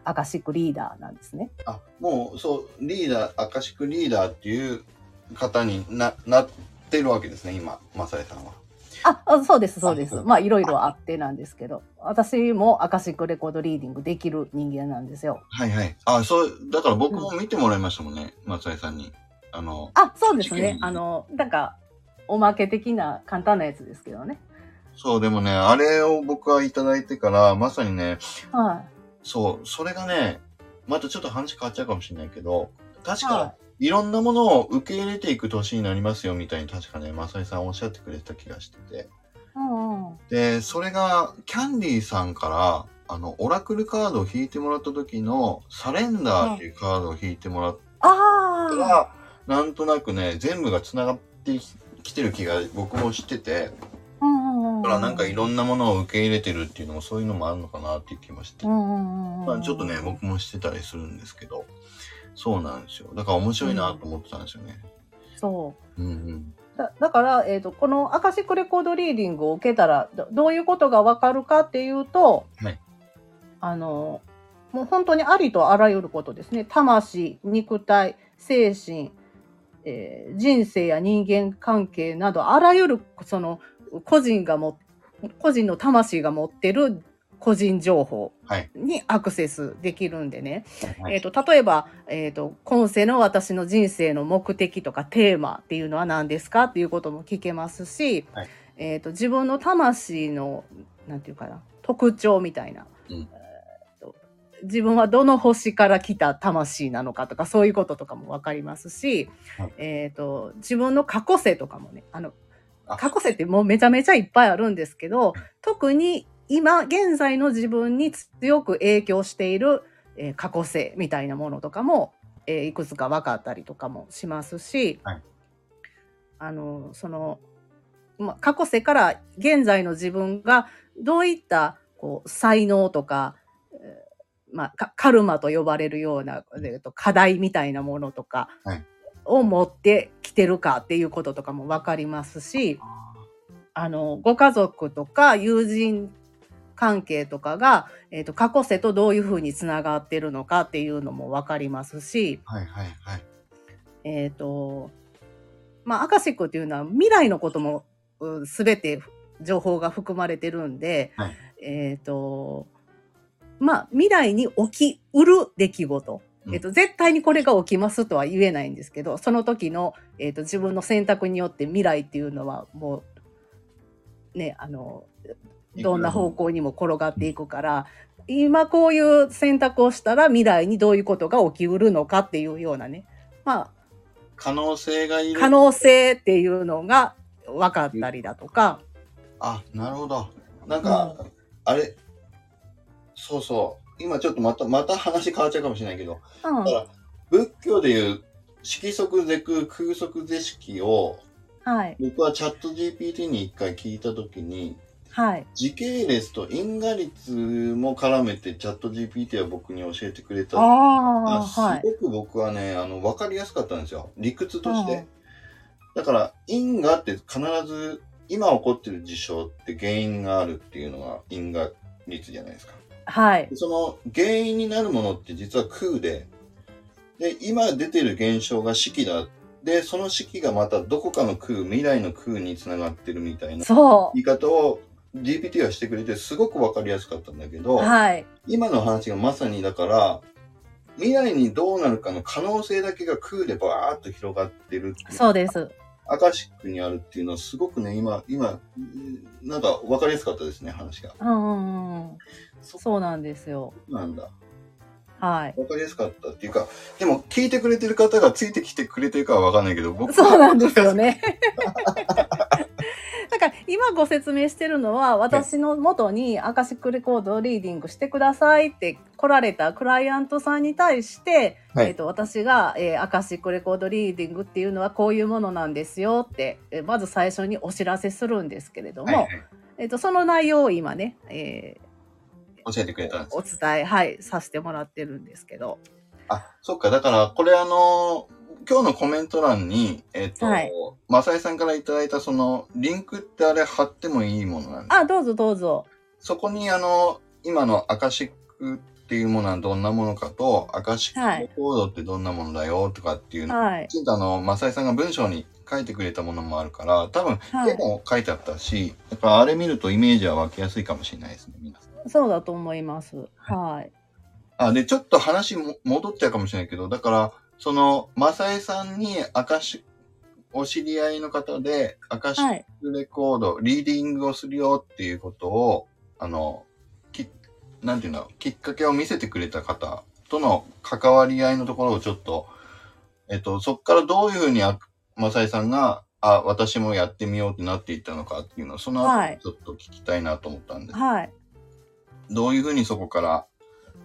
S2: アカシックリーダーなんですね。
S1: あ、もう、そう、リーダー、アカシックリーダーっていう方にななってるわけですね、今、マサイさんは。
S2: あ、あそうです、そうです。
S1: あ
S2: まあ、いろいろあってなんですけど、私もアカシックレコードリーディングできる人間なんですよ。
S1: はいはい。あ、そう、だから僕も見てもらいましたもんね、マサイさんに。あの、
S2: あ、そうですね。あの、なんか、おまけ的な簡単なやつですけどね。
S1: そう、でもね、あれを僕はいただいてから、まさにね、
S2: は
S1: そう、それがね、またちょっと話変わっちゃうかもしれないけど、確
S2: い。
S1: か、、
S2: はい
S1: ろんなものを受け入れていく年になりますよ、みたいに確かね、マサイさんおっしゃってくれた気がしてて。
S2: い。うんうん。
S1: で、それが、キャンディーさんから、あの、オラクルカードを引いてもらった時の、サレンダーっていうカードを引いてもらった
S2: あ
S1: ら、なんとなくね、全部が繋がってきてる気が僕もしてて。だからなんかいろんなものを受け入れてるっていうのもそういうのもあるのかなっていう気もして。まあちょっとね、僕もしてたりするんですけど、そうなんですよ。だから面白いなと思ってたんですよね。
S2: そう。
S1: うんうん。
S2: だだから、えー、とこのアカシックレコードリーディングを受けたらどどういうことがわかるかっていうと、
S1: はい
S2: あのもう本当にありとあらゆることですね魂肉体精神、えー人生や人間関係などあらゆるその個人がも個人の魂が持ってる個人情報
S1: はい。
S2: にアクセスできるんでね、
S1: はい
S2: えー、と例えば、えーと「今世の私の人生の目的とかテーマっていうのは何ですか?」っていうことも聞けますし、
S1: はい。
S2: えー、と自分の魂のなんていうかな特徴みたいな、
S1: うん。
S2: えーと自分はどの星から来た魂なのかとかそういうこととかも分かりますし、
S1: はい。
S2: えー、と自分の過去世とかもねあの
S1: あ。
S2: 過去世ってもうめちゃめちゃいっぱいあるんですけど特に今現在の自分に強く影響している、えー過去性みたいなものとかも、えーいくつか分かったりとかもしますし、
S1: はい。
S2: あのそのまあ、過去世から現在の自分がどういったこう才能とか、えーまあ、カカルマと呼ばれるような、えーと課題みたいなものとか
S1: はい。
S2: を持ってきてるかっていうこととかも分かりますし、あのご家族とか友人関係とかが、えー、と過去世とどういうふうにつながってるのかっていうのも分かりますし、
S1: はいはいはい。
S2: えっ、と、まあ、アカシックっていうのは未来のこともすべて情報が含まれてるんで、
S1: はい
S2: えっ、と、まあ、未来に起きうる出来事。
S1: うん
S2: えっと、絶対にこれが起きますとは言えないんですけど、その時の、えっと、自分の選択によって未来っていうのはもう、ね、あの、どんな方向にも転がっていくから、今こういう選択をしたら未来にどういうことが起きうるのかっていうようなね、まあ、
S1: 可能性がいる。
S2: 可能性っていうのが分かったりだとか、
S1: あ、なるほど。なんか、あれ、そうそう。今ちょっとまた、また話変わっちゃうかもしれないけど、
S2: うん。
S1: だから仏教でいう色即是空、空即是色を、
S2: はい、
S1: 僕はチャット GPT に一回聞いたときに、
S2: はい、
S1: 時系列と因果率も絡めてチャット GPT は僕に教えてくれた。
S2: あ
S1: すごく僕はね、あの、わかりやすかったんですよ。理屈として
S2: うん。
S1: だから、因果って必ず、今起こってる事象って原因があるっていうのが因果率じゃないですか。
S2: はい
S1: で、その原因になるものって実は空で、で、今出てる現象が式だ。で、その式がまたどこかの空、未来の空につながってるみたいな
S2: そ
S1: 言い方を GPT はしてくれてすごくわかりやすかったんだけど、
S2: う、はい、
S1: 今の話がまさにだから、未来にどうなるかの可能性だけが空でバーッと広がってるっていう
S2: そうです。
S1: アカシックにあるっていうのはすごくね、今、今、うんなんか分かりやすかったですね、話が。
S2: うんうんうん、そうなんですよ。
S1: なんだ。
S2: はい。
S1: 分かりやすかったっていうか、でも聞いてくれてる方がついてきてくれてるかは分かんないけど、僕
S2: そうなんですよね。今ご説明してるのは私の元にアカシックレコードをリーディングしてくださいって来られたクライアントさんに対して、
S1: はい。
S2: えっと私が、えーアカシックレコードリーディングっていうのはこういうものなんですよって、えーまず最初にお知らせするんですけれども、
S1: はいはい。
S2: えっとその内容を今ね、え
S1: 教えてくれたんです
S2: ーお伝え、はい、させてもらってるんですけど。
S1: あ、そっか、だから、これあの、今日のコメント欄に、えっ、と、
S2: はい
S1: マサイさんからいただいたその、リンクってあれ貼ってもいいものなんです
S2: あ、どうぞどうぞ。
S1: そこにあの、今のアカシックっていうものはどんなものかと、アカシックレコードってどんなものだよとかっていうの、
S2: はい
S1: き。ちんとあの、マサイさんが文章に書いてくれたものもあるから、多分、
S2: はい
S1: 絵も書いてあったし、やっぱあれ見るとイメージは湧きやすいかもしれないですね、皆さん。
S2: そうだと思います。はい。
S1: あ、で、ちょっと話も戻っちゃうかもしれないけど、だから、その、マサイさんにアカシお知り合いの方で、アカシッ
S2: はい。
S1: クレコード、リーディングをするよっていうことを、あの、き、なんていうの、きっかけを見せてくれた方との関わり合いのところをちょっと、えっと、そっからどういうふうにあマサイさんが、あ、私もやってみようってなっていったのかっていうのを、その
S2: はい
S1: 後ちょっと聞きたいなと思ったんです。
S2: はい。
S1: どういうふうにそこから、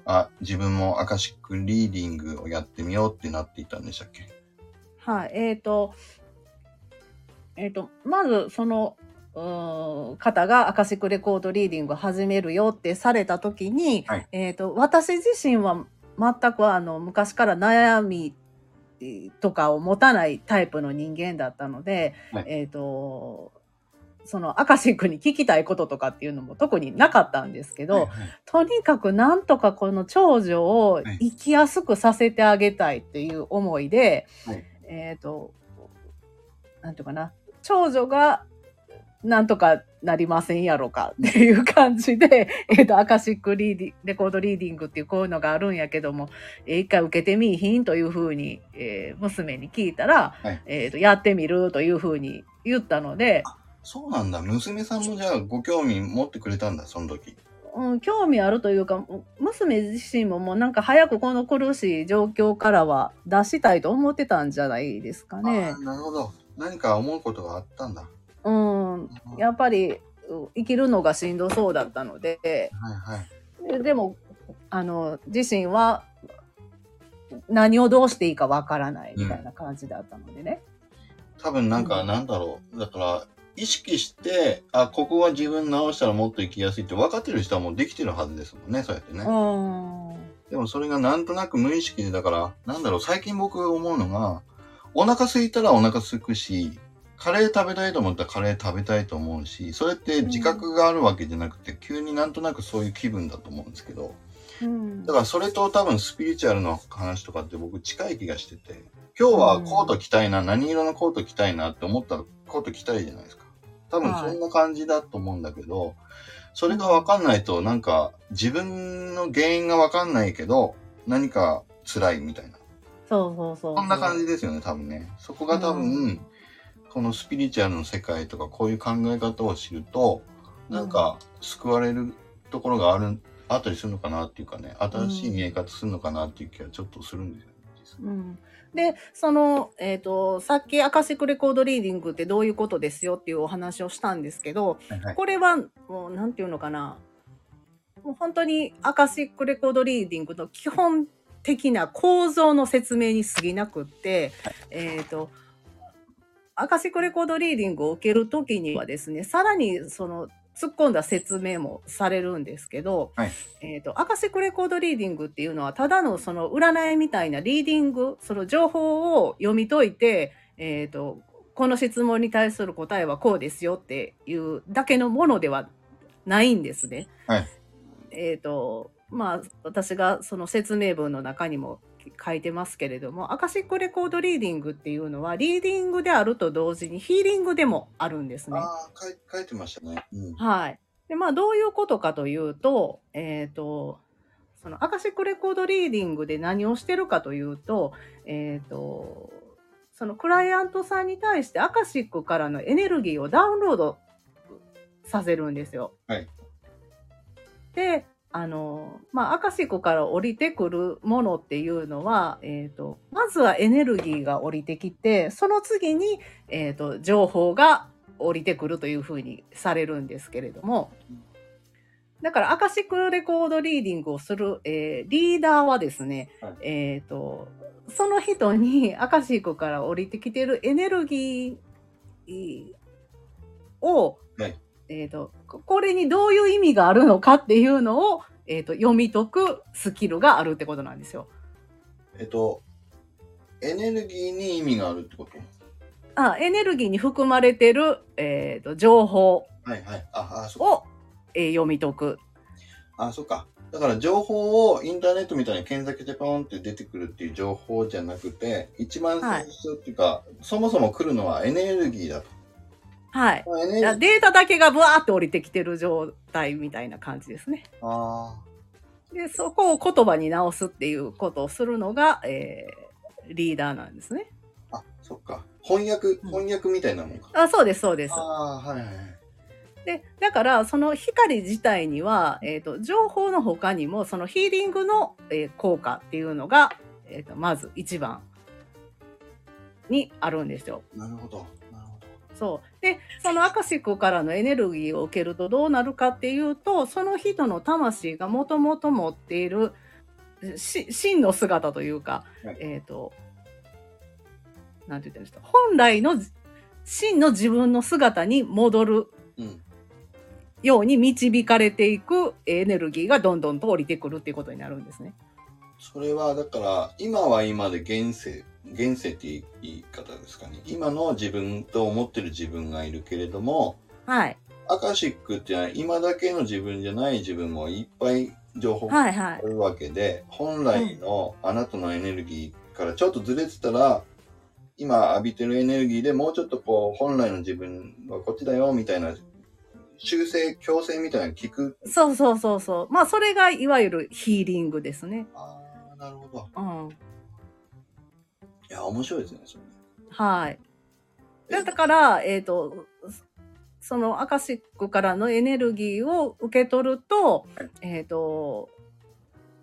S1: あ、自分もアカシックリーディングをやってみようってなっていったんでしたっけ？
S2: はい。えっ、と、えっ、と、まず、その、方がアカシックレコードリーディングを始めるよってされた時に、
S1: はい
S2: えっ、と、私自身は全くあの、昔から悩みとかを持たないタイプの人間だったので、
S1: はい
S2: えっ、と、そのアカシックに聞きたいこととかっていうのも特になかったんですけど、
S1: はいはい。
S2: とにかくなんとかこの長女を生きやすくさせてあげたいっていう思いで、
S1: はい。
S2: えっ、と、なんていうかな、長女がなんとかなりませんやろかっていう感じで、えっ、と、アカシックリーディレコードリーディングっていうこういうのがあるんやけども、えー一回受けてみいひんというふうに、えー娘に聞いたら、
S1: はい。
S2: えっ、と、やってみるというふうに言ったので、
S1: そうなんだ。娘さんもじゃあご興味持ってくれたんだ、その時。
S2: うん、興味あるというか娘自身ももうなんか早くこの苦しい状況からは出したいと思ってたんじゃないですかね
S1: あ。ーなるほど。何か思うことがあったんだ。
S2: うん、やっぱりう生きるのがしんどそうだったので
S1: はいはい。
S2: ででもあの自身は何をどうしていいかわからないみたいな感じだったのでね。
S1: 多分なんか、
S2: うん
S1: なんだろう。だから、意識して、あ、ここは自分直したらもっと生きやすいって分かってる人はもうできてるはずですもんね、そうやってね。
S2: うん。
S1: でもそれがなんとなく無意識で、だから、なんだろう、最近僕が思うのが、お腹空いたらお腹空くし、カレー食べたいと思ったらカレー食べたいと思うし、それって自覚があるわけじゃなくて、急になんとなくそういう気分だと思うんですけど、
S2: うん
S1: だからそれと多分スピリチュアルの話とかって僕近い気がしてて、今日はコート着たいな、何色のコート着たいなって思ったらコート着たいじゃないですか。多分そんな感じだと思うんだけど、それがわかんないとなんか自分の原因がわかんないけど、何か辛いみたいな。
S2: そうそうそう。
S1: そんな感じですよね、多分ね。そこが多分、
S2: う
S1: このスピリチュアルの世界とかこういう考え方を知ると、なんか救われるところがある、あったりするのかなっていうかね、新しい見え方するのかなっていう気がちょっとするんですよね。
S2: うん、でその、えー、とさっきアカシックレコードリーディングってどういうことですよっていうお話をしたんですけど
S1: はいはい。
S2: これはもうなんていうのかな。もう本当にアカシックレコードリーディングの基本的な構造の説明に過ぎなくって、えっ、とアカシックレコードリーディングを受けるときにはですねさらにその突っ込んだ説明もされるんですけど、
S1: はい
S2: えっ、とアカシックレコードリーディングっていうのはただのその占いみたいなリーディングその情報を読み解いて、えっ、とこの質問に対する答えはこうですよっていうだけのものではないんですね。
S1: はい
S2: えっ、とまあ私がその説明文の中にも書いてますけれどもアカシックレコードリーディングっていうのはリーディングであると同時にヒーリングでもあるんですね。
S1: ああ、書いてましたね。うん。
S2: はい。で、まあ、どういうことかというと、えっ、と、そのアカシックレコードリーディングで何をしてるかというと、えっ、と、そのクライアントさんに対してアカシックからのエネルギーをダウンロードさせるんですよ。
S1: はい。
S2: で、あの、まあ、アカシックから降りてくるものっていうのは、えっ、と、まずはエネルギーが降りてきて、その次に、えっ、と、情報が降りてくるというふうにされるんですけれども、だから、アカシックレコードリーディングをする、えーリーダーはですね、
S1: はい。
S2: えっ、と、その人にアカシックから降りてきてるエネルギーを、
S1: はい
S2: えっ、と、ここれにどういう意味があるのかっていうのを、えっ、と、読み解くスキルがあるってことなんですよ。
S1: えっと、エネルギーに意味があるってこと？
S2: あエネルギーに含まれてる、えっ、と、情報
S1: はいはい。ああ、そ。
S2: を、えー読み解く。
S1: あ、そっか。だから情報をインターネットみたいに検索してポンって出てくるっていう情報じゃなくて、一番最初っていうか、そもそも来るのはエネルギーだと。
S2: はい。データだけがブワーって降りてきてる状態みたいな感じですね。
S1: あ
S2: で、そこを言葉に直すっていうことをするのが、えーリーダーなんですね。
S1: あ。あ、そっか。翻訳、
S2: うん
S1: 翻訳みたいなもんか。
S2: あ、そうです、そうです。
S1: ああ、はいはいはい。
S2: で、だから、その光自体には、えっ、と、情報の他にも、そのヒーリングの、えー効果っていうのが、えっ、と、まず一番にあるんですよ。
S1: なるほど。
S2: そう。で、そのアカシックからのエネルギーを受けるとどうなるかっていうと、その人の魂がもともと持っているし真の姿というか、
S1: はい
S2: えっ、と、なんて言ったらいいんですか、本来の真の自分の姿に戻る
S1: うん。
S2: ように導かれていくエネルギーがどんどんと降りてくるっていうことになるんですね。
S1: それは、だから、今は今で現世、現世って言い方ですかね。今の自分と思ってる自分がいるけれども、
S2: はい。
S1: アカシックっていうのは今だけの自分じゃない自分もいっぱい情報が
S2: はいはい。
S1: あるわけで、本来のあなたのエネルギーからちょっとずれてたら、今浴びてるエネルギーでもうちょっとこう、本来の自分はこっちだよみたいな、修正、強制みたいなの聞く。
S2: そうそうそうそう。まあ、それがいわゆるヒーリングですね。
S1: ああ、なるほど。
S2: うん。
S1: いや、面白いですね、それ。
S2: はい。でだから、えっ、と、そのアカシックからのエネルギーを受け取ると、
S1: はい
S2: えっ、と、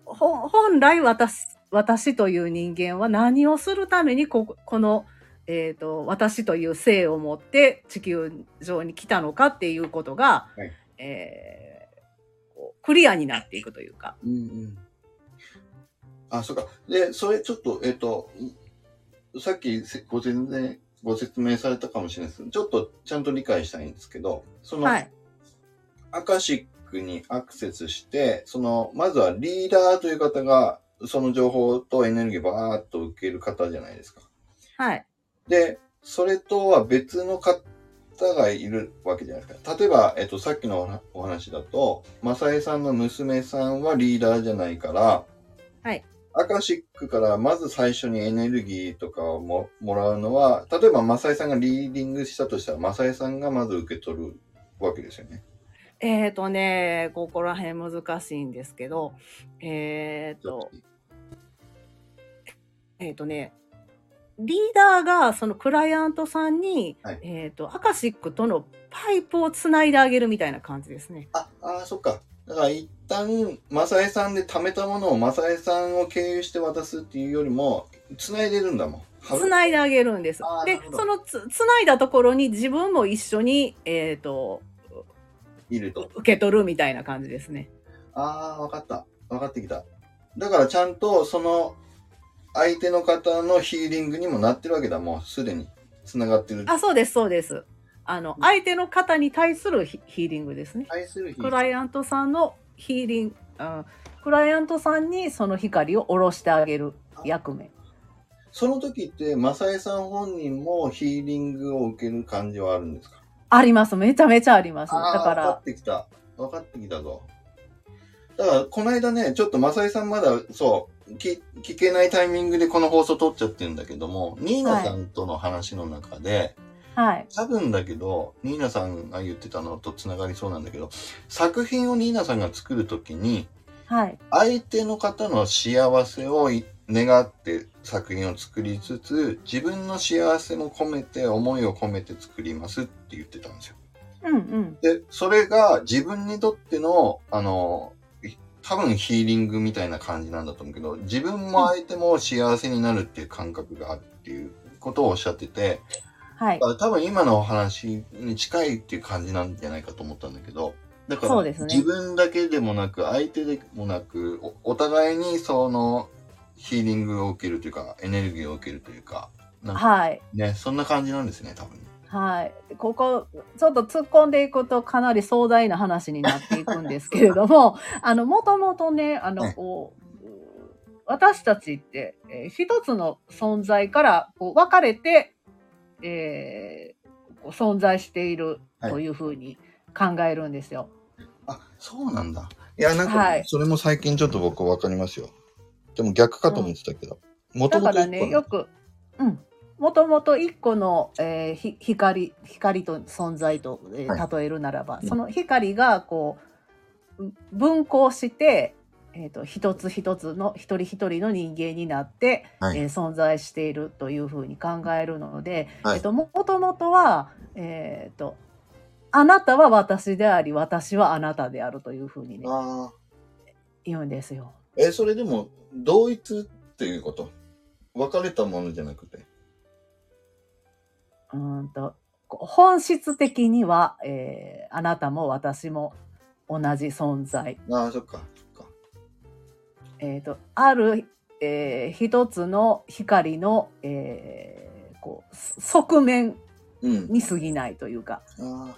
S2: ほ本来私、私という人間は何をするためにここの、えっ、と、私という性を持って地球上に来たのかっていうことが、
S1: はい
S2: えークリアになっていくというか。
S1: うんうん。あ、そうか。で、それちょっと、えっ、と、さっきせご説明、ご説明されたかもしれないです。ちょっとちゃんと理解したいんですけど、その、
S2: はい。
S1: アカシックにアクセスして、その、まずはリーダーという方が、その情報とエネルギーをバーッと受ける方じゃないですか。
S2: はい。
S1: で、それとは別の方がいるわけじゃないですか。例えば、えっと、さっきのお話だと、マサエさんの娘さんはリーダーじゃないから、
S2: はい。
S1: アカシックからまず最初にエネルギーとかをももらうのは、例えばマサエさんがリーディングしたとしたら、マサエさんがまず受け取るわけですよね。
S2: えっ、とね、ここら辺難しいんですけど、えっ、と、えっ、とね、リーダーがそのクライアントさんに、
S1: はい
S2: えっ、と、アカシックとのパイプをつないであげるみたいな感じですね。
S1: あ、あーそっか。だから一旦、マサエさんで貯めたものをマサエさんを経由して渡すっていうよりも、繋いでるんだもん。
S2: つないであげるんですでそのつ、つないだところに自分も一緒に、えっ、と、
S1: いると。
S2: 受け取るみたいな感じですね。
S1: ああ、わかった。わかってきた。だからちゃんとその相手の方のヒーリングにもなってるわけだ。もうすでに繋がってる。
S2: あ、そうです、そうです。あの、相手の方に対するヒヒーリングですね。
S1: 対するヒー
S2: クライアントさんのヒーリング、あクライアントさんにその光を下ろしてあげる役目。
S1: その時って、マサエさん本人もヒーリングを受ける感じはあるんですか？
S2: あります。めちゃめちゃあります。だから
S1: 分かっ、てきた。分かってきたぞ。だから、この間ね、ちょっとマサエさんまだ、そう、聞聞けないタイミングでこの放送撮っちゃってるんだけども、ニーナさんとの話の中で、
S2: はい。
S1: 多分だけど、ニーナさんが言ってたのと繋がりそうなんだけど、作品をニーナさんが作るときに、
S2: はい。
S1: 相手の方の幸せをい願って作品を作りつつ、自分の幸せも込めて、思いを込めて作りますって言ってたんですよ。
S2: うんうん。
S1: で、それが自分にとっての、あの、い多分ヒーリングみたいな感じなんだと思うけど、自分も相手も幸せになるっていう感覚があるっていうことをおっしゃってて、
S2: はい。
S1: あ多分今のお話に近いっていう感じなんじゃないかと思ったんだけど、だから、
S2: そうですね
S1: 自分だけでもなく、相手でもなく、おお互いにそのヒーリングを受けるというか、エネルギーを受けるというか、なんか
S2: はい。
S1: ね、そんな感じなんですね、多分。
S2: はい。ここ、ちょっと突っ込んでいくとかなり壮大な話になっていくんですけれども、あの、もともとね、あの、
S1: はい
S2: こう私たちって、えー一つの存在からこう分かれて、えー存在しているというふうに考えるんですよ。
S1: あ、そうなんだ。いや、なんか、
S2: はい
S1: それも最近ちょっと僕わかりますよ。でも逆かと思ってたけど。もともと
S2: だからね、よく、うん。もともと一個の、えーひ光、光と存在と、えー
S1: は
S2: 例えるならば、
S1: うん
S2: その光がこう、分光して、えっ、と、一つ一つの、一人一人の人間になって、
S1: はい
S2: えー存在しているというふうに考えるので、
S1: はい
S2: えっ、と、もともとは、えっ、と、あなたは私であり、私はあなたであるというふうにね。言うんですよ。
S1: え、それでも、同一っていうこと？分かれたものじゃなくて？
S2: うーんと本質的には、えーあなたも私も同じ存在。
S1: ああ、そっか、そっ
S2: ー、とある、えー一つの光の、えーこうす側面
S1: うん。
S2: に過ぎないというか、
S1: ああ。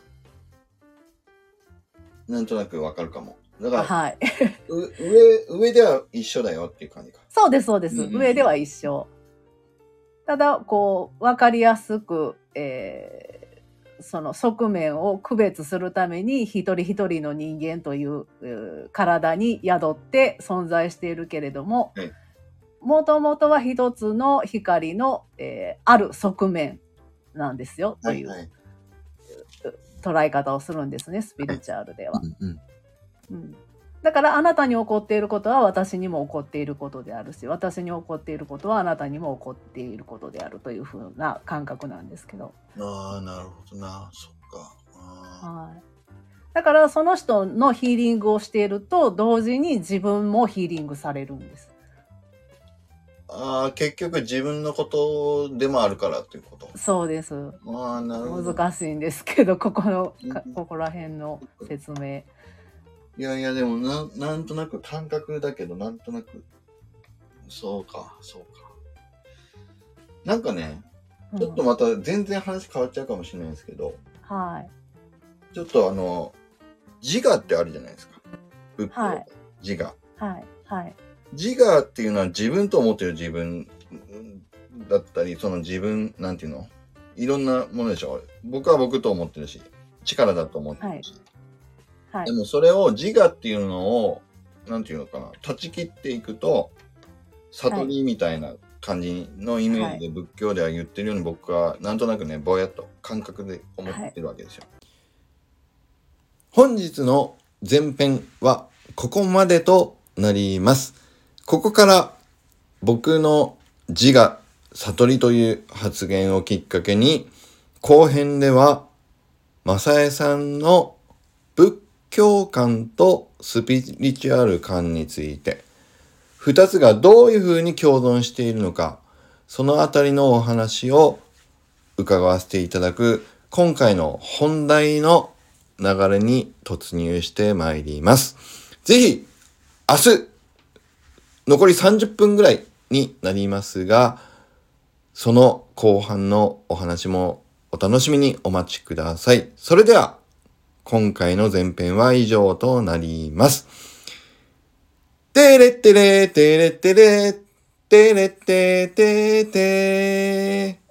S1: なんとなくわかるかも。だから、
S2: はい、
S1: う上、上では一緒だよっていう感じか。
S2: そうですそうです、
S1: うんうんうん
S2: 上では一緒。ただこう分かりやすく、えーその側面を区別するために一人一人の人間という体に宿って存在しているけれども
S1: はい
S2: もともとは一つの光の、えーある側面なんですよという
S1: はい。
S2: 捉え方をするんですねスピリチュアルでは。
S1: うんうん。
S2: うんだからあなたに起こっていることは私にも起こっていることであるし私に起こっていることはあなたにも起こっていることであるというふうな感覚なんですけど、
S1: ああ、なるほどな。そっか。あ
S2: はい、だからその人のヒーリングをしていると同時に自分もヒーリングされるんです。
S1: ーあー、結局自分のことでもあるからっていうこと？
S2: そうです
S1: ああ、なるほど。
S2: 難しいんですけどここのここら辺の説明。
S1: いやいや、でもな、なんとなく感覚だけど、なんとなく、そうか、そうか。なんかね、
S2: うん
S1: ちょっとまた全然話変わっちゃうかもしれないんですけど、
S2: はい。
S1: ちょっとあの、自我ってあるじゃないですか。仏教、
S2: はい
S1: 自我。
S2: はい。はい。
S1: 自我っていうのは自分と思ってる自分だったり、その自分、なんていうの？いろんなものでしょ。僕は僕と思ってるし、力だと思ってるし。
S2: はい
S1: で。もそれを自我っていうのを、なんていうのかな、断ち切っていくと、悟りみたいな感じのイメージで仏教では言ってるように僕はなんとなくね、ぼやっと感覚で思ってるわけですよ。本日の前編はここまでとなります。ここから僕の自我、悟りという発言をきっかけに、後編では、正江さんの仏教観とスピリチュアル観について、二つがどういうふうに共存しているのか、そのあたりのお話を伺わせていただく、今回の本題の流れに突入してまいります。ぜひ、明日、残り30分ぐらいになりますが、その後半のお話もお楽しみにお待ちください。それでは、今回の前編は以上となります。てれってれてれってれてれっててて